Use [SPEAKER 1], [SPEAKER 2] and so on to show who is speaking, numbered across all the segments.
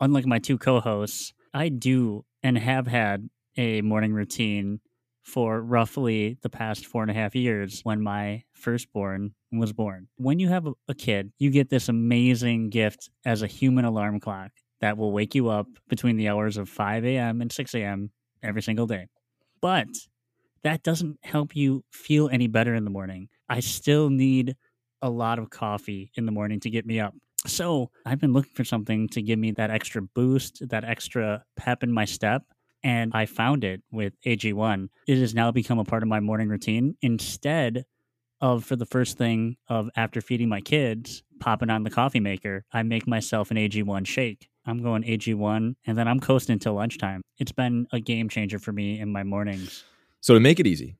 [SPEAKER 1] unlike my two co-hosts, I do and have had a morning routine for roughly the past four and a half years when my firstborn was born. When you have a, kid, you get this amazing gift as a human alarm clock that will wake you up between the hours of 5 a.m. and 6 a.m. every single day. But that doesn't help you feel any better in the morning. I still need a lot of coffee in the morning to get me up. So I've been looking for something to give me that extra boost, that extra pep in my step. And I found it with AG1. It has now become a part of my morning routine instead of for the first thing of after feeding my kids, popping on the coffee maker, I make myself an AG1 shake. I'm going AG1 and then I'm coasting until lunchtime. It's been a game changer for me in my mornings.
[SPEAKER 2] So to make it easy,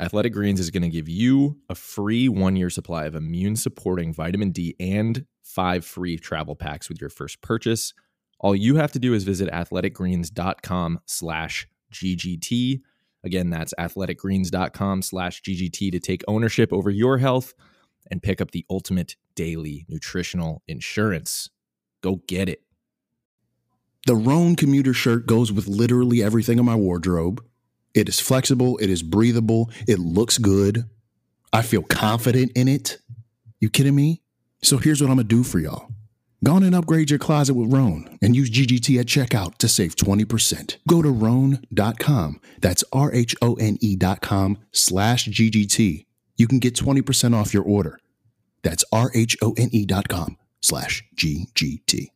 [SPEAKER 2] Athletic Greens is going to give you a free one year supply of immune supporting vitamin D and five free travel packs with your first purchase. All you have to do is visit athleticgreens.com slash GGT. Again, that's athleticgreens.com slash GGT to take ownership over your health and pick up the ultimate daily nutritional insurance. Go get it.
[SPEAKER 3] The Rhone commuter shirt goes with literally everything in my wardrobe. It is flexible, it is breathable, it looks good. I feel confident in it. You kidding me? So here's what I'm gonna do for y'all. Go on and upgrade your closet with Rhone and use GGT at checkout to save 20%. Go to Rhone.com. That's R H O N E.com slash GGT. You can get 20% off your order. That's R H O N E.com slash GGT.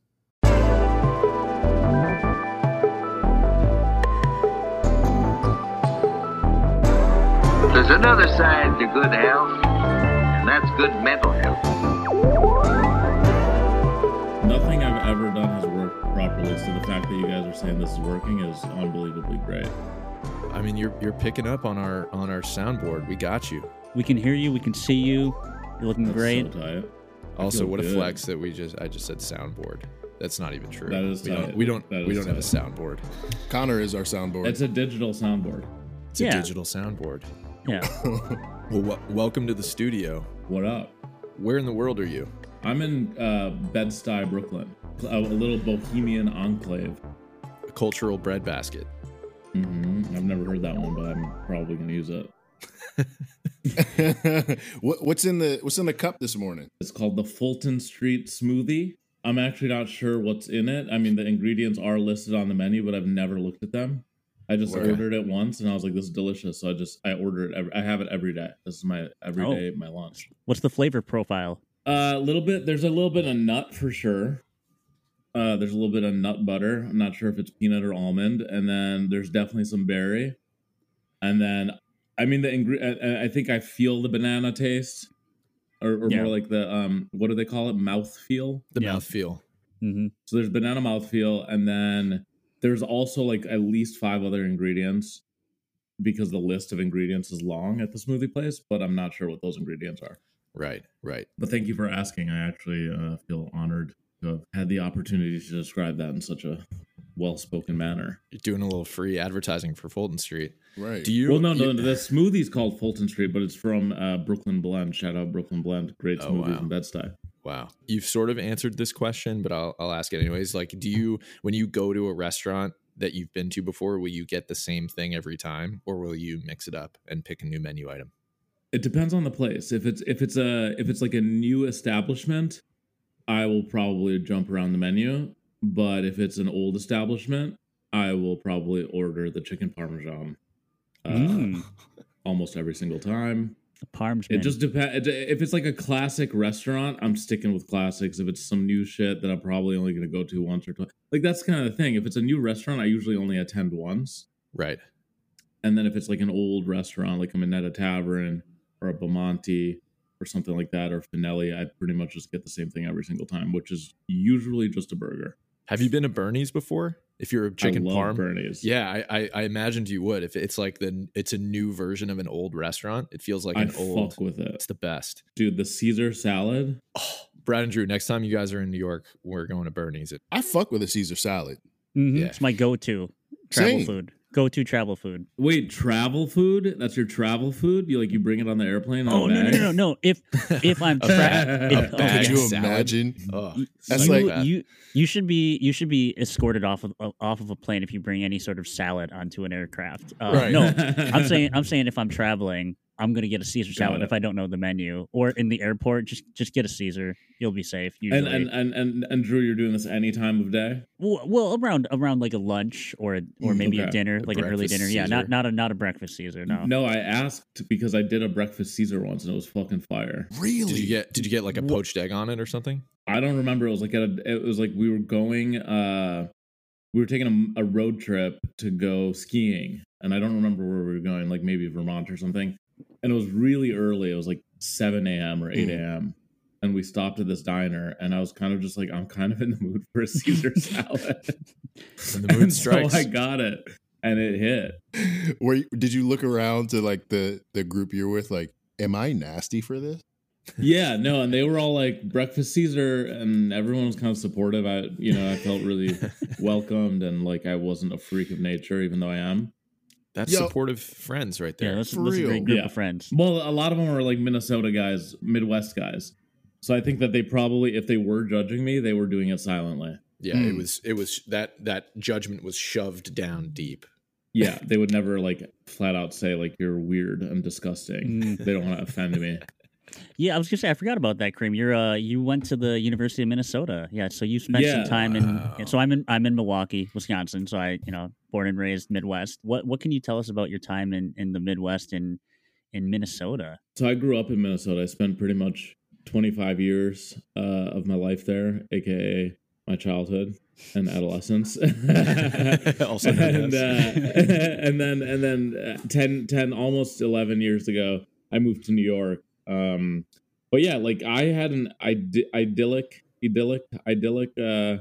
[SPEAKER 4] There's another side to good health, and that's good mental health.
[SPEAKER 5] Nothing I've ever done has worked properly. So the fact that you guys are saying this is working is unbelievably great.
[SPEAKER 2] I mean, you're you're picking up on our on our soundboard. We got you.
[SPEAKER 1] We can hear you, we can see you. You're looking
[SPEAKER 5] That's
[SPEAKER 1] great.
[SPEAKER 5] So tight.
[SPEAKER 2] Also,
[SPEAKER 5] feel
[SPEAKER 2] what a flex that we just I just said soundboard. That's not even true.
[SPEAKER 5] That is
[SPEAKER 2] we don't we don't, we don't have a soundboard.
[SPEAKER 3] Connor is our soundboard.
[SPEAKER 5] It's a digital soundboard.
[SPEAKER 2] It's a digital soundboard.
[SPEAKER 1] Yeah.
[SPEAKER 2] Well, w- welcome to the studio.
[SPEAKER 5] What up?
[SPEAKER 2] Where in the world are you?
[SPEAKER 5] I'm in uh, Bed-Stuy, Brooklyn, a, a little bohemian enclave.
[SPEAKER 2] A cultural breadbasket.
[SPEAKER 5] hmm I've never heard that one, but I'm probably gonna use it.
[SPEAKER 3] what, what's in the What's in the cup this morning?
[SPEAKER 5] It's called the Fulton Street Smoothie. I'm actually not sure what's in it. I mean, the ingredients are listed on the menu, but I've never looked at them. I just
[SPEAKER 3] Okay.
[SPEAKER 5] ordered it once, and I was like, "This is delicious." So I just I order it. Every, I have it every day. This is my every
[SPEAKER 1] Oh.
[SPEAKER 5] day my lunch.
[SPEAKER 1] What's the flavor profile?
[SPEAKER 5] Uh, a little bit. There's a little bit of nut for sure. Uh, there's a little bit of nut butter. I'm not sure if it's peanut or almond, and then there's definitely some berry. And then, I mean, the ingre- I, I think I feel the banana taste, or, or
[SPEAKER 1] Yeah.
[SPEAKER 5] more like the um, what do they call it? Mouth feel.
[SPEAKER 2] The
[SPEAKER 1] Yeah.
[SPEAKER 2] mouthfeel.
[SPEAKER 1] hmm
[SPEAKER 5] So there's banana mouth feel. and then there's also like at least five other ingredients because the list of ingredients is long at the smoothie place, but I'm not sure what those ingredients are.
[SPEAKER 2] Right, right.
[SPEAKER 5] But thank you for asking. I actually uh, feel honored to have had the opportunity to describe that in such a well-spoken manner.
[SPEAKER 2] You're doing a little free advertising for Fulton Street.
[SPEAKER 3] Right.
[SPEAKER 2] Do you?
[SPEAKER 5] well, no, no,
[SPEAKER 2] you-
[SPEAKER 5] the smoothie's called Fulton Street, but it's from uh, Brooklyn Blend. Shout out Brooklyn Blend, great
[SPEAKER 2] Oh,
[SPEAKER 5] smoothies
[SPEAKER 2] wow.
[SPEAKER 5] in Bed-Stuy.
[SPEAKER 2] Wow. You've sort of answered this question, but I'll, I'll ask it anyways. Like, do you, when you go to a restaurant that you've been to before, will you get the same thing every time or will you mix it up and pick a new menu item?
[SPEAKER 5] It depends on the place. If it's if it's a if it's like a new establishment, I will probably jump around the menu. But if it's an old establishment, I will probably order the chicken parmesan uh,
[SPEAKER 1] Mm.
[SPEAKER 5] almost every single time.
[SPEAKER 1] The parms.
[SPEAKER 5] It just depends. If it's like a classic restaurant, I'm sticking with classics. If it's some new shit that I'm probably only going to go to once or twice, like that's kind of the thing. If it's a new restaurant, I usually only attend once.
[SPEAKER 2] Right.
[SPEAKER 5] And then if it's like an old restaurant, like a Minetta Tavern or a Bamonte or something like that, or Finelli, I pretty much just get the same thing every single time, which is usually just a burger.
[SPEAKER 2] Have you been to Bernie's before? If you're a chicken
[SPEAKER 5] I love
[SPEAKER 2] parm,
[SPEAKER 5] Bernie's.
[SPEAKER 2] yeah, I, I I imagined you would. If it's like the it's a new version of an old restaurant, it feels like
[SPEAKER 5] I
[SPEAKER 2] an
[SPEAKER 5] fuck
[SPEAKER 2] old.
[SPEAKER 5] with it,
[SPEAKER 2] It's the best.
[SPEAKER 5] dude. The Caesar salad.
[SPEAKER 2] Oh, Brad and Drew, next time you guys are in New York, we're going to Bernie's.
[SPEAKER 3] I fuck with a Caesar salad.
[SPEAKER 1] Mhm.
[SPEAKER 2] Yeah.
[SPEAKER 1] It's my go-to travel
[SPEAKER 3] Same.
[SPEAKER 1] food. Go to travel food.
[SPEAKER 5] Wait, travel food? That's your travel food? You like you bring it on the airplane? on
[SPEAKER 1] Oh no, no no no no! If if I'm
[SPEAKER 5] A
[SPEAKER 1] tra-
[SPEAKER 5] bag-
[SPEAKER 1] if- oh,
[SPEAKER 3] Could you
[SPEAKER 2] salad.
[SPEAKER 3] imagine?
[SPEAKER 2] Ugh,
[SPEAKER 3] That's
[SPEAKER 1] you,
[SPEAKER 3] like-
[SPEAKER 1] you you should be you should be escorted off of off of a plane if you bring any sort of salad onto an aircraft. Uh,
[SPEAKER 3] Right.
[SPEAKER 1] No, I'm saying I'm saying if I'm traveling, I'm gonna get a Caesar
[SPEAKER 5] Got
[SPEAKER 1] salad
[SPEAKER 5] it.
[SPEAKER 1] if I don't know the menu, or in the airport, just just get a Caesar. You'll be safe. Usually,
[SPEAKER 5] And, and and and and Drew, you're doing this any time of day?
[SPEAKER 1] well, well, around around like a lunch or a, or
[SPEAKER 3] Mm,
[SPEAKER 1] maybe a
[SPEAKER 5] okay.
[SPEAKER 1] dinner,
[SPEAKER 2] A
[SPEAKER 1] like an early
[SPEAKER 2] breakfast
[SPEAKER 1] dinner. Yeah, not not a not a breakfast Caesar. No.
[SPEAKER 5] No, I asked because I did a breakfast Caesar once and it was fucking fire.
[SPEAKER 3] Really?
[SPEAKER 2] Did you get did you get like a poached egg on it or something?
[SPEAKER 5] I don't remember. It was like at a, it was like we were going. uh We were taking a, a road trip to go skiing, and I don't remember where we were going. Like maybe Vermont or something. And it was really early. It was like seven a.m. or eight
[SPEAKER 3] Mm.
[SPEAKER 5] a.m. And we stopped at this diner, and I was kind of just like, I'm kind of in the mood for a Caesar salad.
[SPEAKER 2] When the mood
[SPEAKER 5] And
[SPEAKER 2] strikes.
[SPEAKER 5] so I got it, and it hit.
[SPEAKER 3] Where did you look around to like the the group you're with? Like, am I nasty for this?
[SPEAKER 5] Yeah, no, and they were all like breakfast Caesar, and everyone was kind of supportive. I, you know, I felt really welcomed, and like I wasn't a freak of nature, even though I am.
[SPEAKER 2] That's
[SPEAKER 3] Yo.
[SPEAKER 2] supportive friends right
[SPEAKER 1] Yeah,
[SPEAKER 2] there.
[SPEAKER 1] that's,
[SPEAKER 3] For
[SPEAKER 1] that's a great group
[SPEAKER 5] Yeah.
[SPEAKER 1] of friends.
[SPEAKER 5] Well, a lot of them are like Minnesota guys, Midwest guys. So I think that they probably, if they were judging me, they were doing it silently.
[SPEAKER 2] yeah, it
[SPEAKER 3] Mm.
[SPEAKER 2] was it was that that judgment was shoved down deep.
[SPEAKER 5] Yeah, they would never like flat out say like you're weird and disgusting.
[SPEAKER 1] Mm.
[SPEAKER 5] They don't want to offend me.
[SPEAKER 1] Yeah, I was gonna say I forgot about that, Kareem. You're uh you went to the University of Minnesota. Yeah, so you spent
[SPEAKER 5] Yeah.
[SPEAKER 1] some time in
[SPEAKER 2] Wow.
[SPEAKER 1] so I'm in I'm in Milwaukee, Wisconsin. So I, you know, born and raised Midwest. What what can you tell us about your time in, in the Midwest in in Minnesota?
[SPEAKER 5] So I grew up in Minnesota. I spent pretty much 25 years uh, of my life there, aka my childhood and adolescence.
[SPEAKER 2] Also
[SPEAKER 5] and, uh, and then and then uh, 10, 10, almost 11 years ago, I moved to New York. Um, but yeah, like I had an Id- idyllic, idyllic, idyllic uh,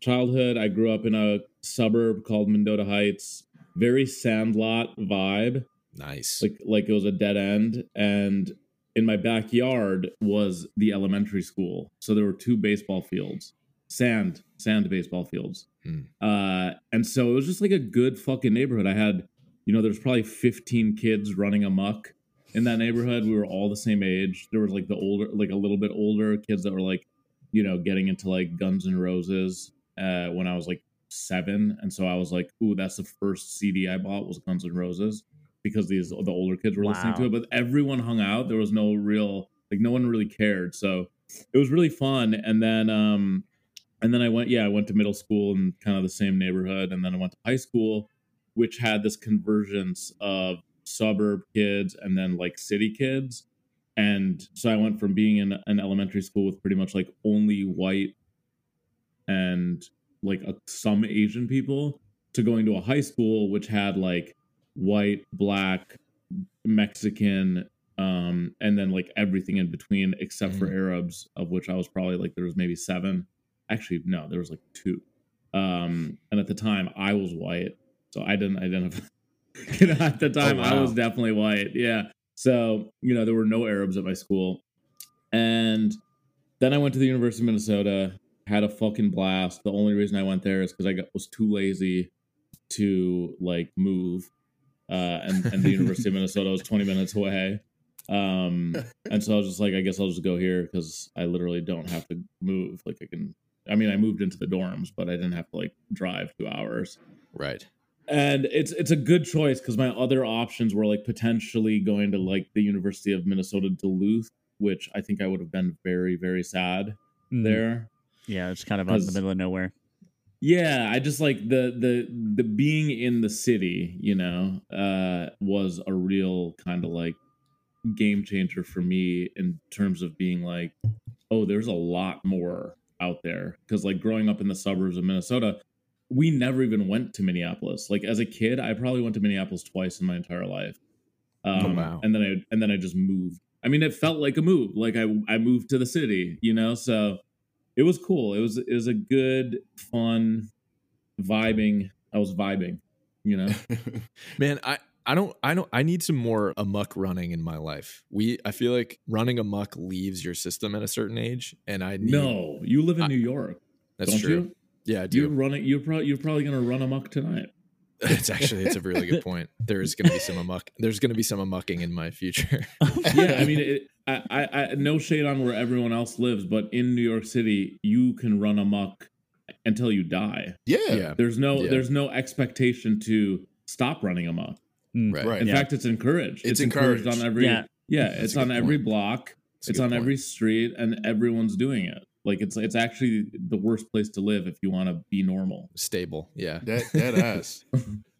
[SPEAKER 5] childhood. I grew up in a suburb called Mendota Heights. Very Sandlot vibe
[SPEAKER 2] Nice.
[SPEAKER 5] like like it was a dead end and in my backyard was the elementary school so there were two baseball fields sand sand baseball fields
[SPEAKER 2] Hmm.
[SPEAKER 5] uh and so it was just like a good fucking neighborhood i had you know there's probably 15 kids running amok in that neighborhood we were all the same age. There was like the older like a little bit older kids that were like you know getting into like guns and roses uh when i was like seven. And so i was like ooh that's the first cd i bought was guns and roses because these the older kids were listening to it. But everyone hung out. There was no real like no one really cared. So it was really fun. And then um and then i went yeah i went to middle school in kind of the same neighborhood. And then i went to high school which had this convergence of suburb kids and then like city kids. And so i went from being in an elementary school with pretty much like only white and like a, some asian people to going to a high school which had like white black mexican um and then like everything in between except for arabs of which i was probably like there was maybe seven. Actually no there was like two. Um and at the time i was white so i didn't identify at the time i
[SPEAKER 2] wow.
[SPEAKER 5] was definitely white. Yeah. So you know there were no arabs at my school. And then i went to the university of minnesota had a fucking blast. The only reason i went there is because i got, was too lazy to like move uh and, and the university of minnesota was 20 minutes away. Um and so i was just like i guess i'll just go here because i literally don't have to move. Like i can i mean i moved into the dorms but i didn't have to like drive two hours.
[SPEAKER 2] Right.
[SPEAKER 5] And it's it's a good choice because my other options were like potentially going to like the university of minnesota duluth which i think i would have been very very sad
[SPEAKER 1] Mm.
[SPEAKER 5] there
[SPEAKER 1] Yeah, it's kind of out in the middle of nowhere.
[SPEAKER 5] yeah i just like the the the being in the city you know uh was a real kind of like game changer for me in terms of being like oh there's a lot more out there because like growing up in the suburbs of minnesota we never even went to minneapolis. Like as a kid i probably went to minneapolis twice in my entire life. Um,
[SPEAKER 2] wow.
[SPEAKER 5] and then i and then i just moved. I mean it felt like a move. Like i i moved to the city you know? So it was cool. It was it was a good fun vibing i was vibing you know?
[SPEAKER 2] Man, I I don't I don't I need some more amuck running in my life. We I feel like running amuck leaves your system at a certain age, and I need,
[SPEAKER 5] no you live in
[SPEAKER 2] I-
[SPEAKER 5] new york
[SPEAKER 2] that's true.
[SPEAKER 5] you
[SPEAKER 2] Yeah, I
[SPEAKER 5] you're
[SPEAKER 2] do.
[SPEAKER 5] running you're probably you're probably gonna run amok tonight
[SPEAKER 2] It's actually it's a really good point. There is going to be some amuck. There's going to be some amucking in my future.
[SPEAKER 5] yeah, I mean, it, I, I, I, no shade on where everyone else lives, but in New York City, you can run amok until you die.
[SPEAKER 3] Yeah.
[SPEAKER 2] yeah,
[SPEAKER 5] There's no,
[SPEAKER 2] Yeah.
[SPEAKER 5] there's no expectation to stop running amok.
[SPEAKER 1] Mm.
[SPEAKER 2] right.
[SPEAKER 3] Right.
[SPEAKER 5] In
[SPEAKER 1] Yeah.
[SPEAKER 5] fact, it's encouraged.
[SPEAKER 3] It's encouraged.
[SPEAKER 5] on every.
[SPEAKER 1] Yeah.
[SPEAKER 5] Yeah, it's on
[SPEAKER 3] good
[SPEAKER 5] every
[SPEAKER 3] point.
[SPEAKER 5] block.
[SPEAKER 2] That's
[SPEAKER 5] it's on
[SPEAKER 2] point.
[SPEAKER 5] every street, and everyone's doing it. Like it's it's actually the worst place to live if you want to be normal.
[SPEAKER 2] stable. Yeah,
[SPEAKER 3] That that ass.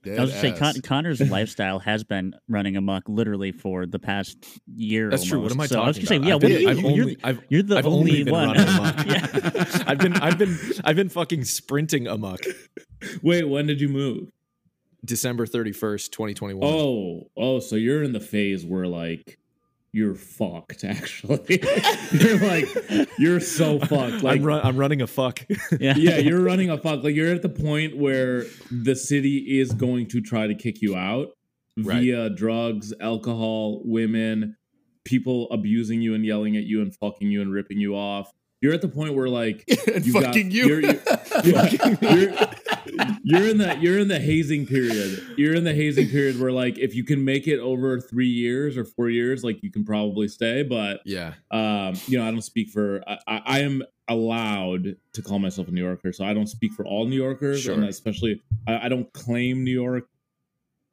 [SPEAKER 3] That
[SPEAKER 1] I was gonna say Con- Connor's lifestyle has been running amok literally for the past year.
[SPEAKER 2] that's true. What am I
[SPEAKER 1] almost. So
[SPEAKER 2] talking
[SPEAKER 1] I was gonna say,
[SPEAKER 2] about?
[SPEAKER 1] yeah,
[SPEAKER 2] I've
[SPEAKER 1] what
[SPEAKER 2] been-
[SPEAKER 1] are you,
[SPEAKER 2] I've
[SPEAKER 1] you're,
[SPEAKER 2] only, I've,
[SPEAKER 1] you're the
[SPEAKER 2] I've
[SPEAKER 1] only,
[SPEAKER 2] only been
[SPEAKER 1] one.
[SPEAKER 2] amok.
[SPEAKER 1] yeah.
[SPEAKER 2] I've been I've been I've been fucking sprinting amok.
[SPEAKER 5] Wait, when did you move?
[SPEAKER 2] December thirty first, twenty twenty one.
[SPEAKER 5] Oh, oh, so you're in the phase where like you're fucked. Actually, you're like you're so fucked. Like
[SPEAKER 2] I'm run, I'm running a fuck.
[SPEAKER 1] yeah,
[SPEAKER 5] yeah, you're running a fuck. Like you're at the point where the city is going to try to kick you out
[SPEAKER 2] Right.
[SPEAKER 5] via drugs, alcohol, women, people abusing you and yelling at you and fucking you and ripping you off. You're at the point where like
[SPEAKER 3] and
[SPEAKER 5] you got-
[SPEAKER 3] fucking you.
[SPEAKER 5] you're- you're- you're- you're in the you're in the hazing period. You're in the hazing period where like if you can make it over three years or four years, like you can probably stay. But
[SPEAKER 2] yeah,
[SPEAKER 5] um, you know, I don't speak for. I, I, I am allowed to call myself a New Yorker, so I don't speak for all New Yorkers,
[SPEAKER 2] Sure.
[SPEAKER 5] and especially I, I don't claim New York.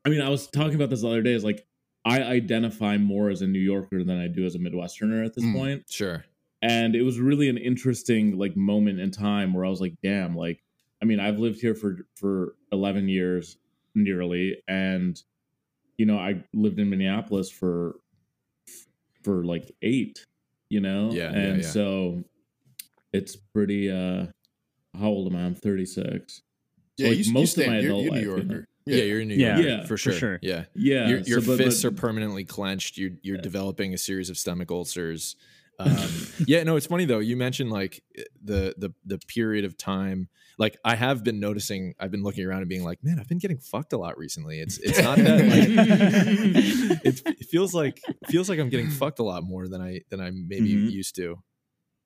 [SPEAKER 5] I mean, I was talking about this the other day. Is like I identify more as a New Yorker than I do as a Midwesterner at this
[SPEAKER 3] Mm.
[SPEAKER 5] point
[SPEAKER 2] sure.
[SPEAKER 5] and it was really an interesting like moment in time where I was like, damn, like I mean, I've lived here for for 11 years nearly and you know, I lived in Minneapolis for for like 8, you know?
[SPEAKER 2] Yeah, yeah,
[SPEAKER 5] And
[SPEAKER 2] yeah.
[SPEAKER 5] so it's pretty uh how old am I? I'm 36.
[SPEAKER 3] yeah,
[SPEAKER 5] like,
[SPEAKER 3] you,
[SPEAKER 5] most
[SPEAKER 3] you
[SPEAKER 5] of my
[SPEAKER 3] stand- you're, you're New
[SPEAKER 5] life, you know?
[SPEAKER 3] Yorker.
[SPEAKER 2] Yeah, you're a New
[SPEAKER 1] Yeah.
[SPEAKER 2] Yorker
[SPEAKER 5] Yeah,
[SPEAKER 2] for
[SPEAKER 1] for
[SPEAKER 2] sure.
[SPEAKER 1] sure.
[SPEAKER 2] Yeah,
[SPEAKER 5] Yeah.
[SPEAKER 2] your, your
[SPEAKER 5] so, but-
[SPEAKER 2] fists
[SPEAKER 5] but-
[SPEAKER 2] are permanently clenched. You're you're developing a series of stomach ulcers. Um, yeah, no, it's funny though. You mentioned like the the the period of time. Like I have been noticing. I've been looking around and being like, man, I've been getting fucked a lot recently. It's it's not that like it's, it feels like feels like I'm getting fucked a lot more than I than I maybe
[SPEAKER 5] Mhm.
[SPEAKER 2] used to.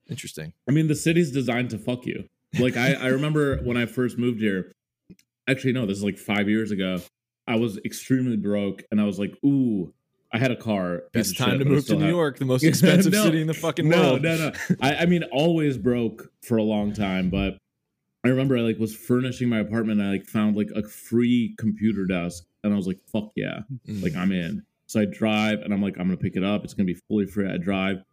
[SPEAKER 2] Interesting.
[SPEAKER 5] I mean, the city's designed to fuck you. Like I, I remember when I first moved here. Actually, no, this is like five years ago. I was extremely broke, and I was like, "Ooh, I had a car." It's
[SPEAKER 2] time
[SPEAKER 5] shit,
[SPEAKER 2] to move to New
[SPEAKER 5] have-
[SPEAKER 2] York, the most expensive
[SPEAKER 5] No,
[SPEAKER 2] city in the fucking
[SPEAKER 5] no,
[SPEAKER 2] world.
[SPEAKER 5] no, no. I, I mean, always broke for a long time, but I remember I like was furnishing my apartment. And I like found like a free computer desk, and I was like, "Fuck yeah!"
[SPEAKER 2] Mm.
[SPEAKER 5] Like I'm in. So I drive, and I'm like, I'm gonna pick it up. It's gonna be fully free. I drive.